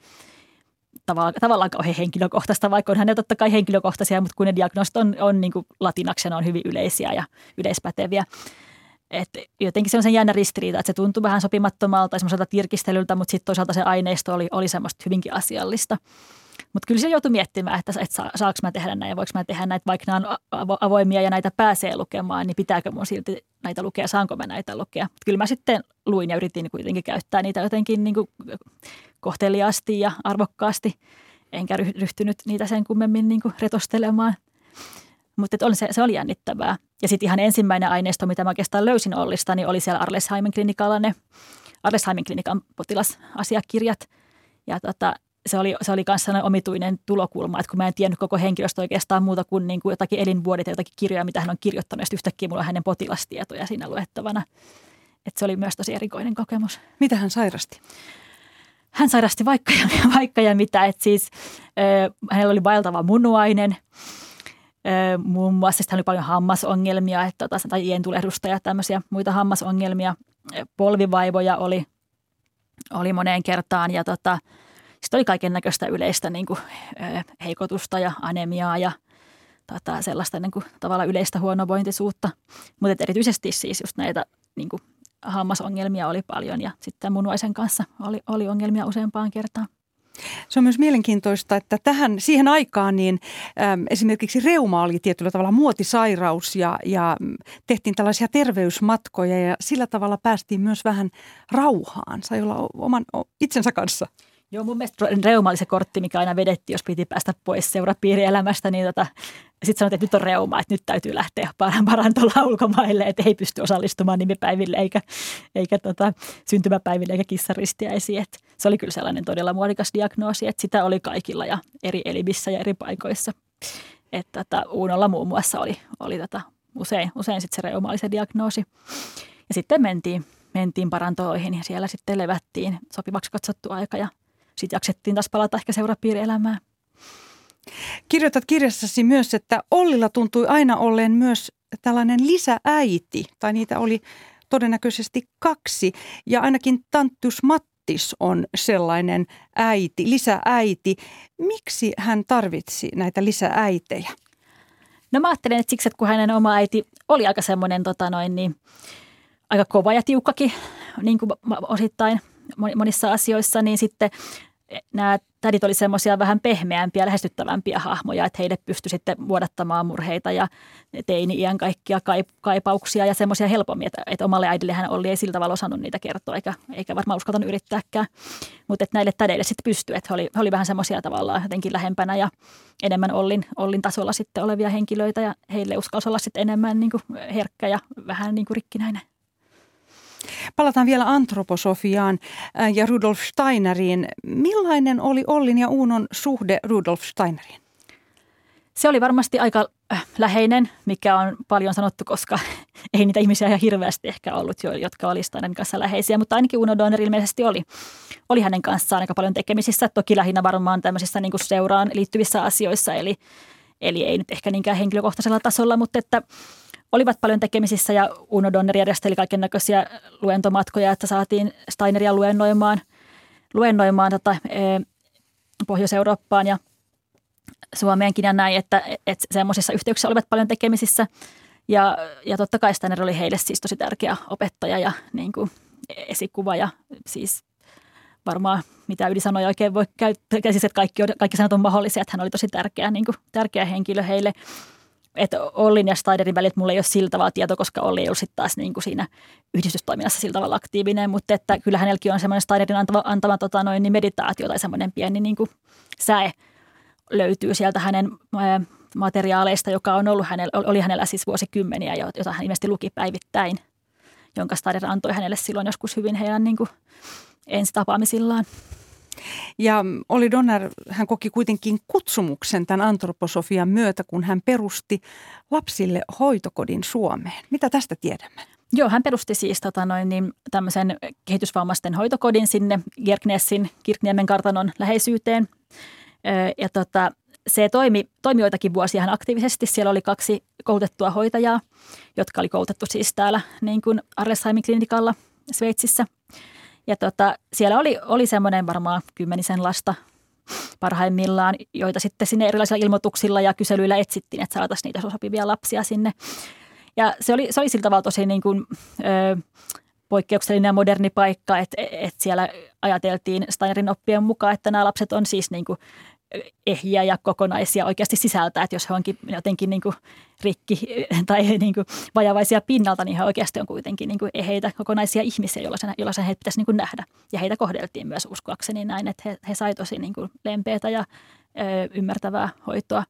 tavallaan, tavallaan kauhean henkilökohtaista, vaikka onhan ne totta kai henkilökohtaisia, mutta kun ne diagnosit on, on niin kuin latinaksena on hyvin yleisiä ja yleispäteviä. Et jotenkin se on sen jännä ristiriita, että se tuntui vähän sopimattomalta, semmoiselta tirkistelyltä, mutta sitten toisaalta se aineisto oli, oli semmoista hyvinkin asiallista. Mutta kyllä se joutui miettimään, että, että saanko mä tehdä näin ja voiko mä tehdä näitä, vaikka nämä on avoimia ja näitä pääsee lukemaan, niin pitääkö mun silti näitä lukea, saanko mä näitä lukea. Mut kyllä mä sitten luin ja yritin kuitenkin käyttää niitä jotenkin niin kuin kohteliaasti ja arvokkaasti, enkä ryhtynyt niitä sen kummemmin niin kuin retostelemaan. Mutta se, se oli jännittävää. Ja sitten ihan ensimmäinen aineisto, mitä mä oikeastaan löysin Ollista, niin oli siellä Arlesheimin klinikalla ne Arlesheimin klinikan potilasasiakirjat. Ja tota, se oli, se oli myös sellainen omituinen tulokulma, että kun mä en tiennyt koko henkilöstä oikeastaan muuta kuin, niin kuin jotakin elinvuodet ja jotakin kirjoja, mitä hän on kirjoittanut, ja yhtäkkiä mulla on hänen potilastietoja siinä luettavana. Että se oli myös tosi erikoinen kokemus. Mitä hän sairasti? Hän sairasti vaikka ja, <laughs> vaikka ja mitä, että siis äh, hänellä oli vaeltava munuainen, äh, muun muassa hän oli paljon hammasongelmia, että, tota, tai ientulehdusta ja tämmöisiä muita hammasongelmia, polvivaivoja oli, oli moneen kertaan ja tota, sitten oli kaiken näköistä yleistä niin kuin, heikotusta ja anemiaa ja tota, sellaista niin kuin, tavalla yleistä huonovointisuutta. Mutta erityisesti siis just näitä niin kuin, hammasongelmia oli paljon ja sitten munuaisen kanssa oli, oli ongelmia useampaan kertaan. Se on myös mielenkiintoista, että tähän, siihen aikaan niin äm, esimerkiksi reuma oli tietyllä tavalla muotisairaus ja, ja tehtiin tällaisia terveysmatkoja ja sillä tavalla päästiin myös vähän rauhaan. Sai olla oman itsensä kanssa. Joo, mun mielestä reuma oli se kortti, mikä aina vedettiin, jos piti päästä pois seurapiirielämästä, niin tota, sitten sanottiin, että nyt on reuma, että nyt täytyy lähteä parantolla <laughs> ulkomaille, että ei pysty osallistumaan nimipäiville eikä, eikä tota, syntymäpäiville eikä kissaristiäisiin. Se oli kyllä sellainen todella muodikas diagnoosi, että sitä oli kaikilla ja eri elimissä ja eri paikoissa. Että tota, Uunolla muun muassa oli, oli tota, usein, usein sit se reuma oli se diagnoosi. Ja sitten mentiin, mentiin parantoihin ja siellä sitten levättiin sopivaksi katsottu aika ja sitten jaksettiin taas palata ehkä seurapiirielämään. Kirjoitat kirjassasi myös, että Ollilla tuntui aina olleen myös tällainen lisääiti, tai niitä oli todennäköisesti kaksi. Ja ainakin Tanttus Mattis on sellainen äiti, lisääiti. Miksi hän tarvitsi näitä lisääitejä? No mä ajattelen, että siksi, että kun hänen oma äiti oli aika semmoinen tota noin, niin, aika kova ja tiukkakin niin kuin osittain – monissa asioissa, niin sitten nämä tädit oli semmoisia vähän pehmeämpiä, lähestyttävämpiä hahmoja, että heille pystyi sitten vuodattamaan murheita ja teini-iän kaikkia kaipauksia ja semmoisia helpommin, että, että omalle äidille hän oli ei sillä tavalla osannut niitä kertoa eikä, eikä varmaan uskaltanut yrittääkään. Mutta että näille tädeille sitten pystyi, että he oli, he oli vähän semmoisia tavallaan jotenkin lähempänä ja enemmän Ollin, Ollin tasolla sitten olevia henkilöitä ja heille uskalsi olla sitten enemmän niin kuin herkkä ja vähän niin kuin rikkinäinen. Palataan vielä antroposofiaan äh, ja Rudolf Steineriin. Millainen oli Ollin ja Uunon suhde Rudolf Steineriin? Se oli varmasti aika äh, läheinen, mikä on paljon sanottu, koska <laughs> ei niitä ihmisiä ihan hirveästi ehkä ollut, jotka oli Steinerin kanssa läheisiä, mutta ainakin Uno Donner ilmeisesti oli, oli hänen kanssaan aika paljon tekemisissä. Toki lähinnä varmaan tämmöisissä niin kuin seuraan liittyvissä asioissa, eli, eli ei nyt ehkä niinkään henkilökohtaisella tasolla, mutta että olivat paljon tekemisissä ja Uno Donner järjesteli kaiken näköisiä luentomatkoja, että saatiin Steineria luennoimaan, luennoimaan tota, e, Pohjois-Eurooppaan ja Suomeenkin ja näin, että, että semmoisissa yhteyksissä olivat paljon tekemisissä. Ja, ja totta kai Steiner oli heille siis tosi tärkeä opettaja ja niin kuin esikuva ja siis varmaan mitä ylisanoja oikein voi käyttää, siis että kaikki, kaikki sanat on mahdollisia, että hän oli tosi tärkeä, niin kuin, tärkeä henkilö heille että Ollin ja Steinerin välit mulla ei ole sillä tavalla tieto, koska Olli ei ollut sitten taas niin kuin siinä yhdistystoiminnassa sillä tavalla aktiivinen, mutta että kyllä hänelläkin on semmoinen Steinerin antama, antama tota noin, niin meditaatio tai semmoinen pieni niin kuin säe löytyy sieltä hänen materiaaleista, joka on ollut hänellä, oli hänellä siis vuosikymmeniä, jota hän ilmeisesti luki päivittäin, jonka Steiner antoi hänelle silloin joskus hyvin heidän niin kuin ensi tapaamisillaan. Ja Oli Donner, hän koki kuitenkin kutsumuksen tämän antroposofian myötä, kun hän perusti lapsille hoitokodin Suomeen. Mitä tästä tiedämme? Joo, hän perusti siis tota noin, niin, tämmöisen kehitysvammaisten hoitokodin sinne Kirknessin, Kirkniemen kartanon läheisyyteen. Ja tota, se toimi, toimi joitakin vuosia hän aktiivisesti. Siellä oli kaksi koulutettua hoitajaa, jotka oli koulutettu siis täällä niin kuin Arlesheimin klinikalla Sveitsissä – ja tota, siellä oli, oli semmoinen varmaan kymmenisen lasta parhaimmillaan, joita sitten sinne erilaisilla ilmoituksilla ja kyselyillä etsittiin, että saataisiin niitä sopivia lapsia sinne. Ja se oli, se oli sillä tavalla tosi niin kuin, ö, poikkeuksellinen ja moderni paikka, että, että siellä ajateltiin Steinerin oppien mukaan, että nämä lapset on siis niin kuin ehjiä ja kokonaisia oikeasti sisältä, että jos he onkin jotenkin niin kuin rikki <laughs> tai niin kuin vajavaisia pinnalta, niin he oikeasti on kuitenkin niin kuin eheitä kokonaisia ihmisiä, joilla sen, joilla sen heitä pitäisi niin kuin nähdä. Ja heitä kohdeltiin myös uskoakseni näin, että he, he sai tosi niin kuin lempeätä ja ö, ymmärtävää hoitoa.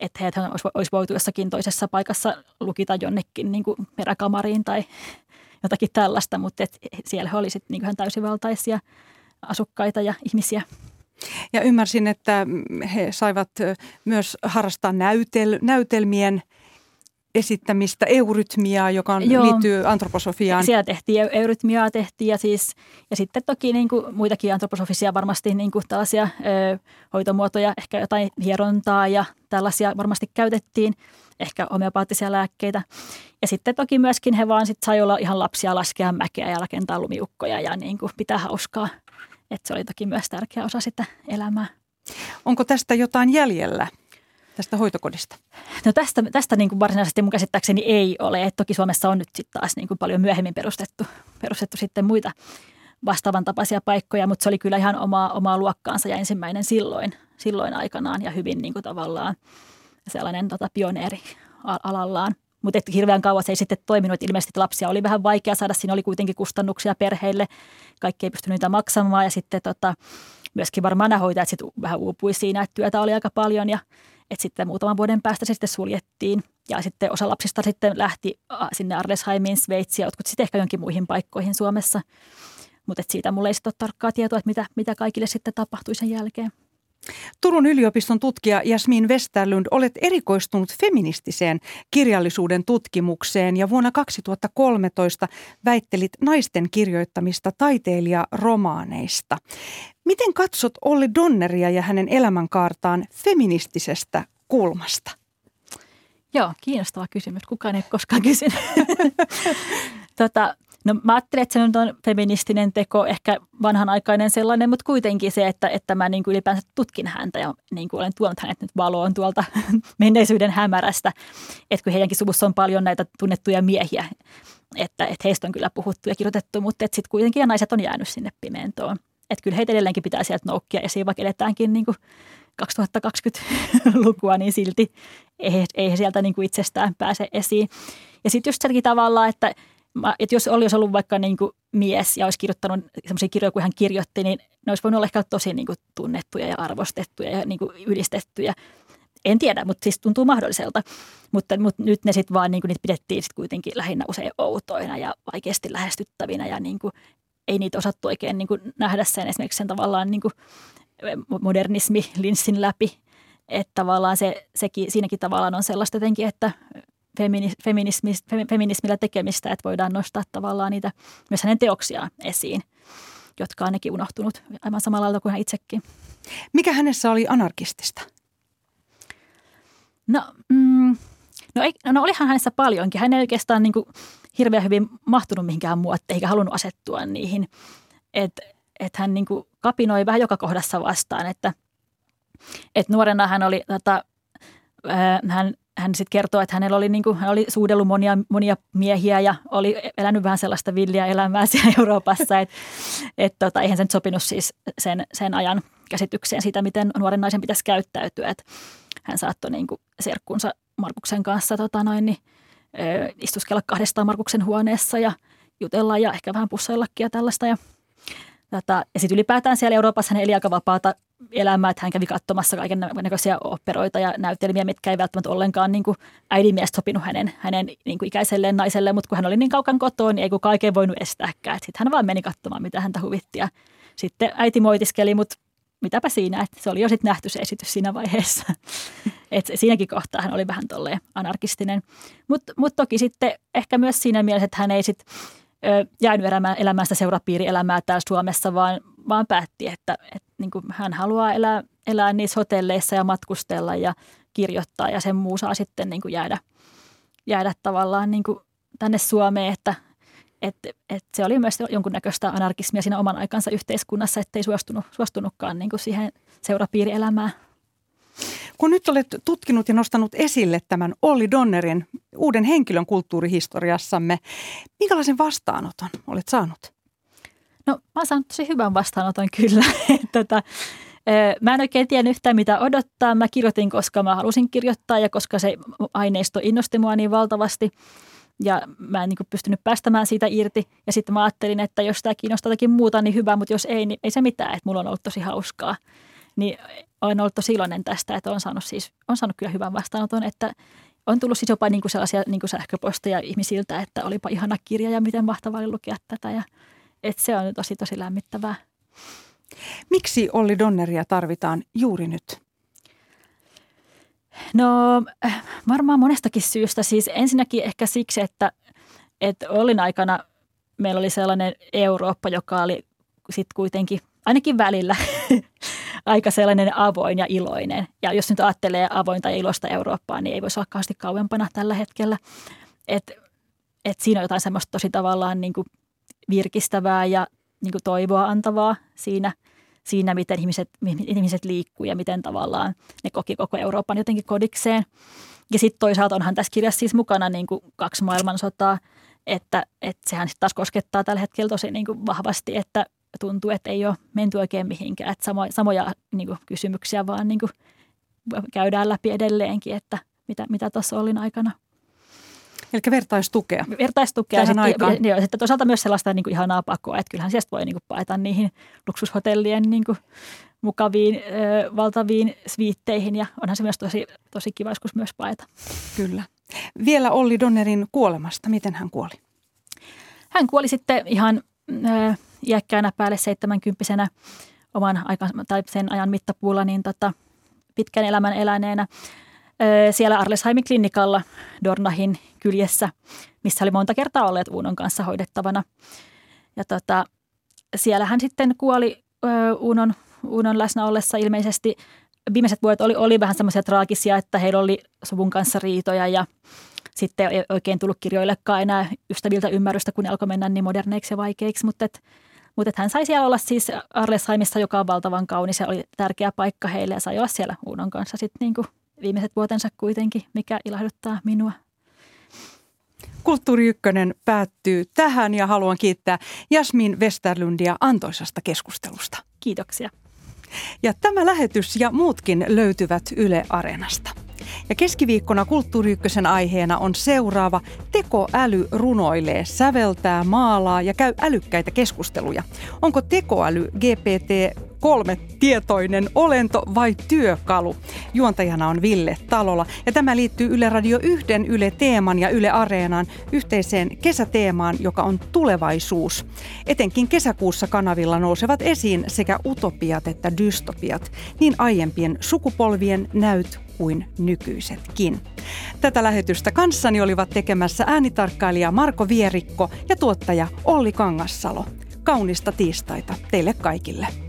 Että heitä olisi, olisi voitu jossakin toisessa paikassa lukita jonnekin niin kuin peräkamariin tai <laughs> jotakin tällaista, mutta et siellä he olisivat niin täysivaltaisia asukkaita ja ihmisiä. Ja ymmärsin, että he saivat myös harrastaa näytel, näytelmien esittämistä eurytmiaa, joka on, liittyy antroposofiaan. Siellä tehtiin eurytmiaa tehtiin ja, siis, ja sitten toki niin kuin muitakin antroposofisia varmasti niin kuin tällaisia ö, hoitomuotoja, ehkä jotain hierontaa ja tällaisia varmasti käytettiin, ehkä homeopaattisia lääkkeitä. Ja sitten toki myöskin he vaan sit sai olla ihan lapsia laskea mäkeä ja rakentaa lumiukkoja ja niin kuin pitää hauskaa. Että se oli toki myös tärkeä osa sitä elämää. Onko tästä jotain jäljellä? tästä hoitokodista? No tästä, tästä niin kuin varsinaisesti mun käsittääkseni ei ole. Et toki Suomessa on nyt sitten taas niin kuin paljon myöhemmin perustettu, perustettu sitten muita vastaavan tapaisia paikkoja, mutta se oli kyllä ihan omaa, omaa luokkaansa ja ensimmäinen silloin, silloin aikanaan ja hyvin niin kuin tavallaan sellainen tota, pioneeri alallaan. Mutta hirveän kauan se ei sitten toiminut. Ilmeisesti lapsia oli vähän vaikea saada. Siinä oli kuitenkin kustannuksia perheille. Kaikki ei pystynyt niitä maksamaan. Ja sitten tota, myöskin varmaan nämä hoitajat sitten vähän uupui siinä, että työtä oli aika paljon. Ja et sitten muutaman vuoden päästä se sitten suljettiin. Ja sitten osa lapsista sitten lähti sinne Arlesheimiin, Sveitsiin ja jotkut sitten ehkä jonkin muihin paikkoihin Suomessa. Mutta siitä mulla ei sitten ole tarkkaa tietoa, että mitä, mitä kaikille sitten tapahtui sen jälkeen. Turun yliopiston tutkija Jasmin Westerlund, olet erikoistunut feministiseen kirjallisuuden tutkimukseen ja vuonna 2013 väittelit naisten kirjoittamista taiteilijaromaaneista. Miten katsot Olli Donneria ja hänen elämänkaartaan feministisestä kulmasta? Joo, kiinnostava kysymys. Kukaan ei koskaan kysynyt. <laughs> tota, No mä ajattelen, että se on feministinen teko, ehkä vanhanaikainen sellainen, mutta kuitenkin se, että, että mä niin kuin ylipäänsä tutkin häntä ja niin kuin olen tuonut hänet nyt valoon tuolta <laughs> menneisyyden hämärästä. Että kun heidänkin suvussa on paljon näitä tunnettuja miehiä, että, että heistä on kyllä puhuttu ja kirjoitettu, mutta sitten kuitenkin ja naiset on jäänyt sinne pimentoon. Että kyllä heitä edelleenkin pitää sieltä noukkia esiin, vaikka edetäänkin niin kuin 2020-lukua, niin silti ei, ei sieltä niin kuin itsestään pääse esiin. Ja sitten just selläkin tavalla, että – mä, että jos olisi ollut vaikka niin kuin mies ja olisi kirjoittanut sellaisia kirjoja kuin hän kirjoitti, niin ne olisi voinut olla ehkä tosi niin kuin tunnettuja ja arvostettuja ja niin kuin yhdistettyjä. En tiedä, mutta siis tuntuu mahdolliselta. Mutta, mutta nyt ne sitten vaan niin kuin niitä pidettiin sit kuitenkin lähinnä usein outoina ja vaikeasti lähestyttävinä ja niin kuin, ei niitä osattu oikein niin kuin nähdä sen esimerkiksi sen tavallaan niin kuin modernismi linssin läpi. Että tavallaan se, sekin, siinäkin tavallaan on sellaista jotenkin, että feminismillä tekemistä, että voidaan nostaa tavallaan niitä myös hänen teoksiaan esiin, jotka on nekin unohtunut aivan samalla lailla kuin hän itsekin. Mikä hänessä oli anarkistista? No, mm, no, ei, no olihan hänessä paljonkin. Hän ei oikeastaan niin kuin hirveän hyvin mahtunut mihinkään muotteihin eikä halunnut asettua niihin. Että et hän niin kuin kapinoi vähän joka kohdassa vastaan, että et nuorena hän oli tota, hän hän sitten kertoo, että hänellä oli, niin kuin, hän oli suudellut monia, monia miehiä ja oli elänyt vähän sellaista villiä elämää <laughs> siellä Euroopassa, että et, tota, eihän sen sopinut siis sen, sen ajan käsitykseen siitä, miten nuoren naisen pitäisi käyttäytyä. Et hän saattoi niin kuin serkkunsa Markuksen kanssa tota noin, niin, ö, istuskella kahdestaan Markuksen huoneessa ja jutella ja ehkä vähän pussaillakin ja tällaista. Ja, tota, ja sitten ylipäätään siellä Euroopassa hän eli aika vapaata elämää, että hän kävi katsomassa kaiken näköisiä operoita ja näytelmiä, mitkä ei välttämättä ollenkaan niin kuin äidinmiestä sopinut hänen, hänen niin kuin ikäiselleen naiselle, mutta kun hän oli niin kaukan kotoa, niin ei kun kaiken voinut estääkään. Sitten hän vaan meni katsomaan, mitä häntä huvitti ja sitten äiti moitiskeli, mutta mitäpä siinä, että se oli jo sitten nähty se esitys siinä vaiheessa. <laughs> Et siinäkin kohtaa hän oli vähän tolleen anarkistinen. Mutta mut toki sitten ehkä myös siinä mielessä, että hän ei sitten jäänyt elämään, sitä seurapiirielämää täällä Suomessa, vaan, vaan päätti, että, että niin kuin hän haluaa elää, elää niissä hotelleissa ja matkustella ja kirjoittaa ja sen muu saa sitten niin kuin jäädä, jäädä tavallaan niin kuin tänne Suomeen, että et, et se oli myös jonkunnäköistä anarkismia siinä oman aikansa yhteiskunnassa, ettei suostunut, suostunutkaan niin kuin siihen seurapiirielämään. Kun nyt olet tutkinut ja nostanut esille tämän Olli Donnerin uuden henkilön kulttuurihistoriassamme, minkälaisen vastaanoton olet saanut? No mä oon saanut tosi hyvän vastaanoton kyllä. <laughs> tota, Mä en oikein tiedä yhtään mitä odottaa. Mä kirjoitin, koska mä halusin kirjoittaa ja koska se aineisto innosti mua niin valtavasti. Ja mä en niin pystynyt päästämään siitä irti. Ja sitten mä ajattelin, että jos tämä kiinnostaa jotakin muuta, niin hyvä, mutta jos ei, niin ei se mitään. Että mulla on ollut tosi hauskaa. Niin olen ollut tosi iloinen tästä, että on saanut, siis, on saanut kyllä hyvän vastaanoton, että on tullut siis jopa niin kuin sellaisia niin kuin sähköposteja ihmisiltä, että olipa ihana kirja ja miten mahtavaa oli lukea tätä. Ja, että se on tosi, tosi lämmittävää. Miksi Olli Donneria tarvitaan juuri nyt? No varmaan monestakin syystä. Siis ensinnäkin ehkä siksi, että, että Ollin aikana meillä oli sellainen Eurooppa, joka oli sitten kuitenkin ainakin välillä <laughs> aika sellainen avoin ja iloinen. Ja jos nyt ajattelee avointa ja iloista Eurooppaa, niin ei voisi olla kauheasti kauempana tällä hetkellä. Et, et siinä on jotain semmoista tosi tavallaan niin kuin virkistävää ja niin kuin toivoa antavaa siinä, siinä, miten ihmiset, ihmiset liikkuu ja miten tavallaan ne koki koko Euroopan jotenkin kodikseen. Ja sitten toisaalta onhan tässä kirjassa siis mukana niin kuin kaksi maailmansotaa, että, että sehän sitten taas koskettaa tällä hetkellä tosi niin kuin vahvasti, että tuntuu, että ei ole menty oikein mihinkään. Että samo, samoja niin kuin, kysymyksiä vaan niin kuin, käydään läpi edelleenkin, että mitä, mitä tuossa olin aikana. Eli vertaistukea. Vertaistukea. Tähän sitten, aikaan. Ja, ja sitten toisaalta myös sellaista niin kuin ihanaa pakoa, että kyllähän sieltä voi niin kuin paeta niihin luksushotellien niin kuin mukaviin, ö, valtaviin sviitteihin ja onhan se myös tosi, tosi kiva joskus myös paeta. Kyllä. Vielä Olli Donnerin kuolemasta. Miten hän kuoli? Hän kuoli sitten ihan ö, iäkkäänä päälle 70 oman aikan, tai sen ajan mittapuulla niin tota, pitkän elämän eläneenä siellä Arlesheimin klinikalla Dornahin kyljessä, missä oli monta kertaa olleet Uunon kanssa hoidettavana. Ja tota, siellä hän sitten kuoli Uunon, Uunon läsnä ollessa ilmeisesti. Viimeiset vuodet oli, oli vähän semmoisia traagisia, että heillä oli suvun kanssa riitoja ja sitten ei oikein tullut kirjoillekaan enää ystäviltä ymmärrystä, kun ne alkoi mennä niin moderneiksi ja vaikeiksi. Mutta et, mutta et hän sai siellä olla siis Arlesheimissa, joka on valtavan kaunis ja oli tärkeä paikka heille ja sai olla siellä Uunon kanssa sitten niin viimeiset vuotensa kuitenkin, mikä ilahduttaa minua. Kulttuuri Ykkönen päättyy tähän ja haluan kiittää Jasmin Westerlundia antoisasta keskustelusta. Kiitoksia. Ja tämä lähetys ja muutkin löytyvät Yle Areenasta. Ja keskiviikkona Kulttuuri Ykkösen aiheena on seuraava Tekoäly runoilee, säveltää, maalaa ja käy älykkäitä keskusteluja. Onko tekoäly GPT kolme tietoinen olento vai työkalu? Juontajana on Ville Talola ja tämä liittyy Yle Radio 1, Yle Teeman ja Yle Areenaan yhteiseen kesäteemaan, joka on tulevaisuus. Etenkin kesäkuussa kanavilla nousevat esiin sekä utopiat että dystopiat, niin aiempien sukupolvien näyt kuin nykyisetkin. Tätä lähetystä kanssani olivat tekemässä äänitarkkailija Marko Vierikko ja tuottaja Olli Kangassalo. Kaunista tiistaita teille kaikille.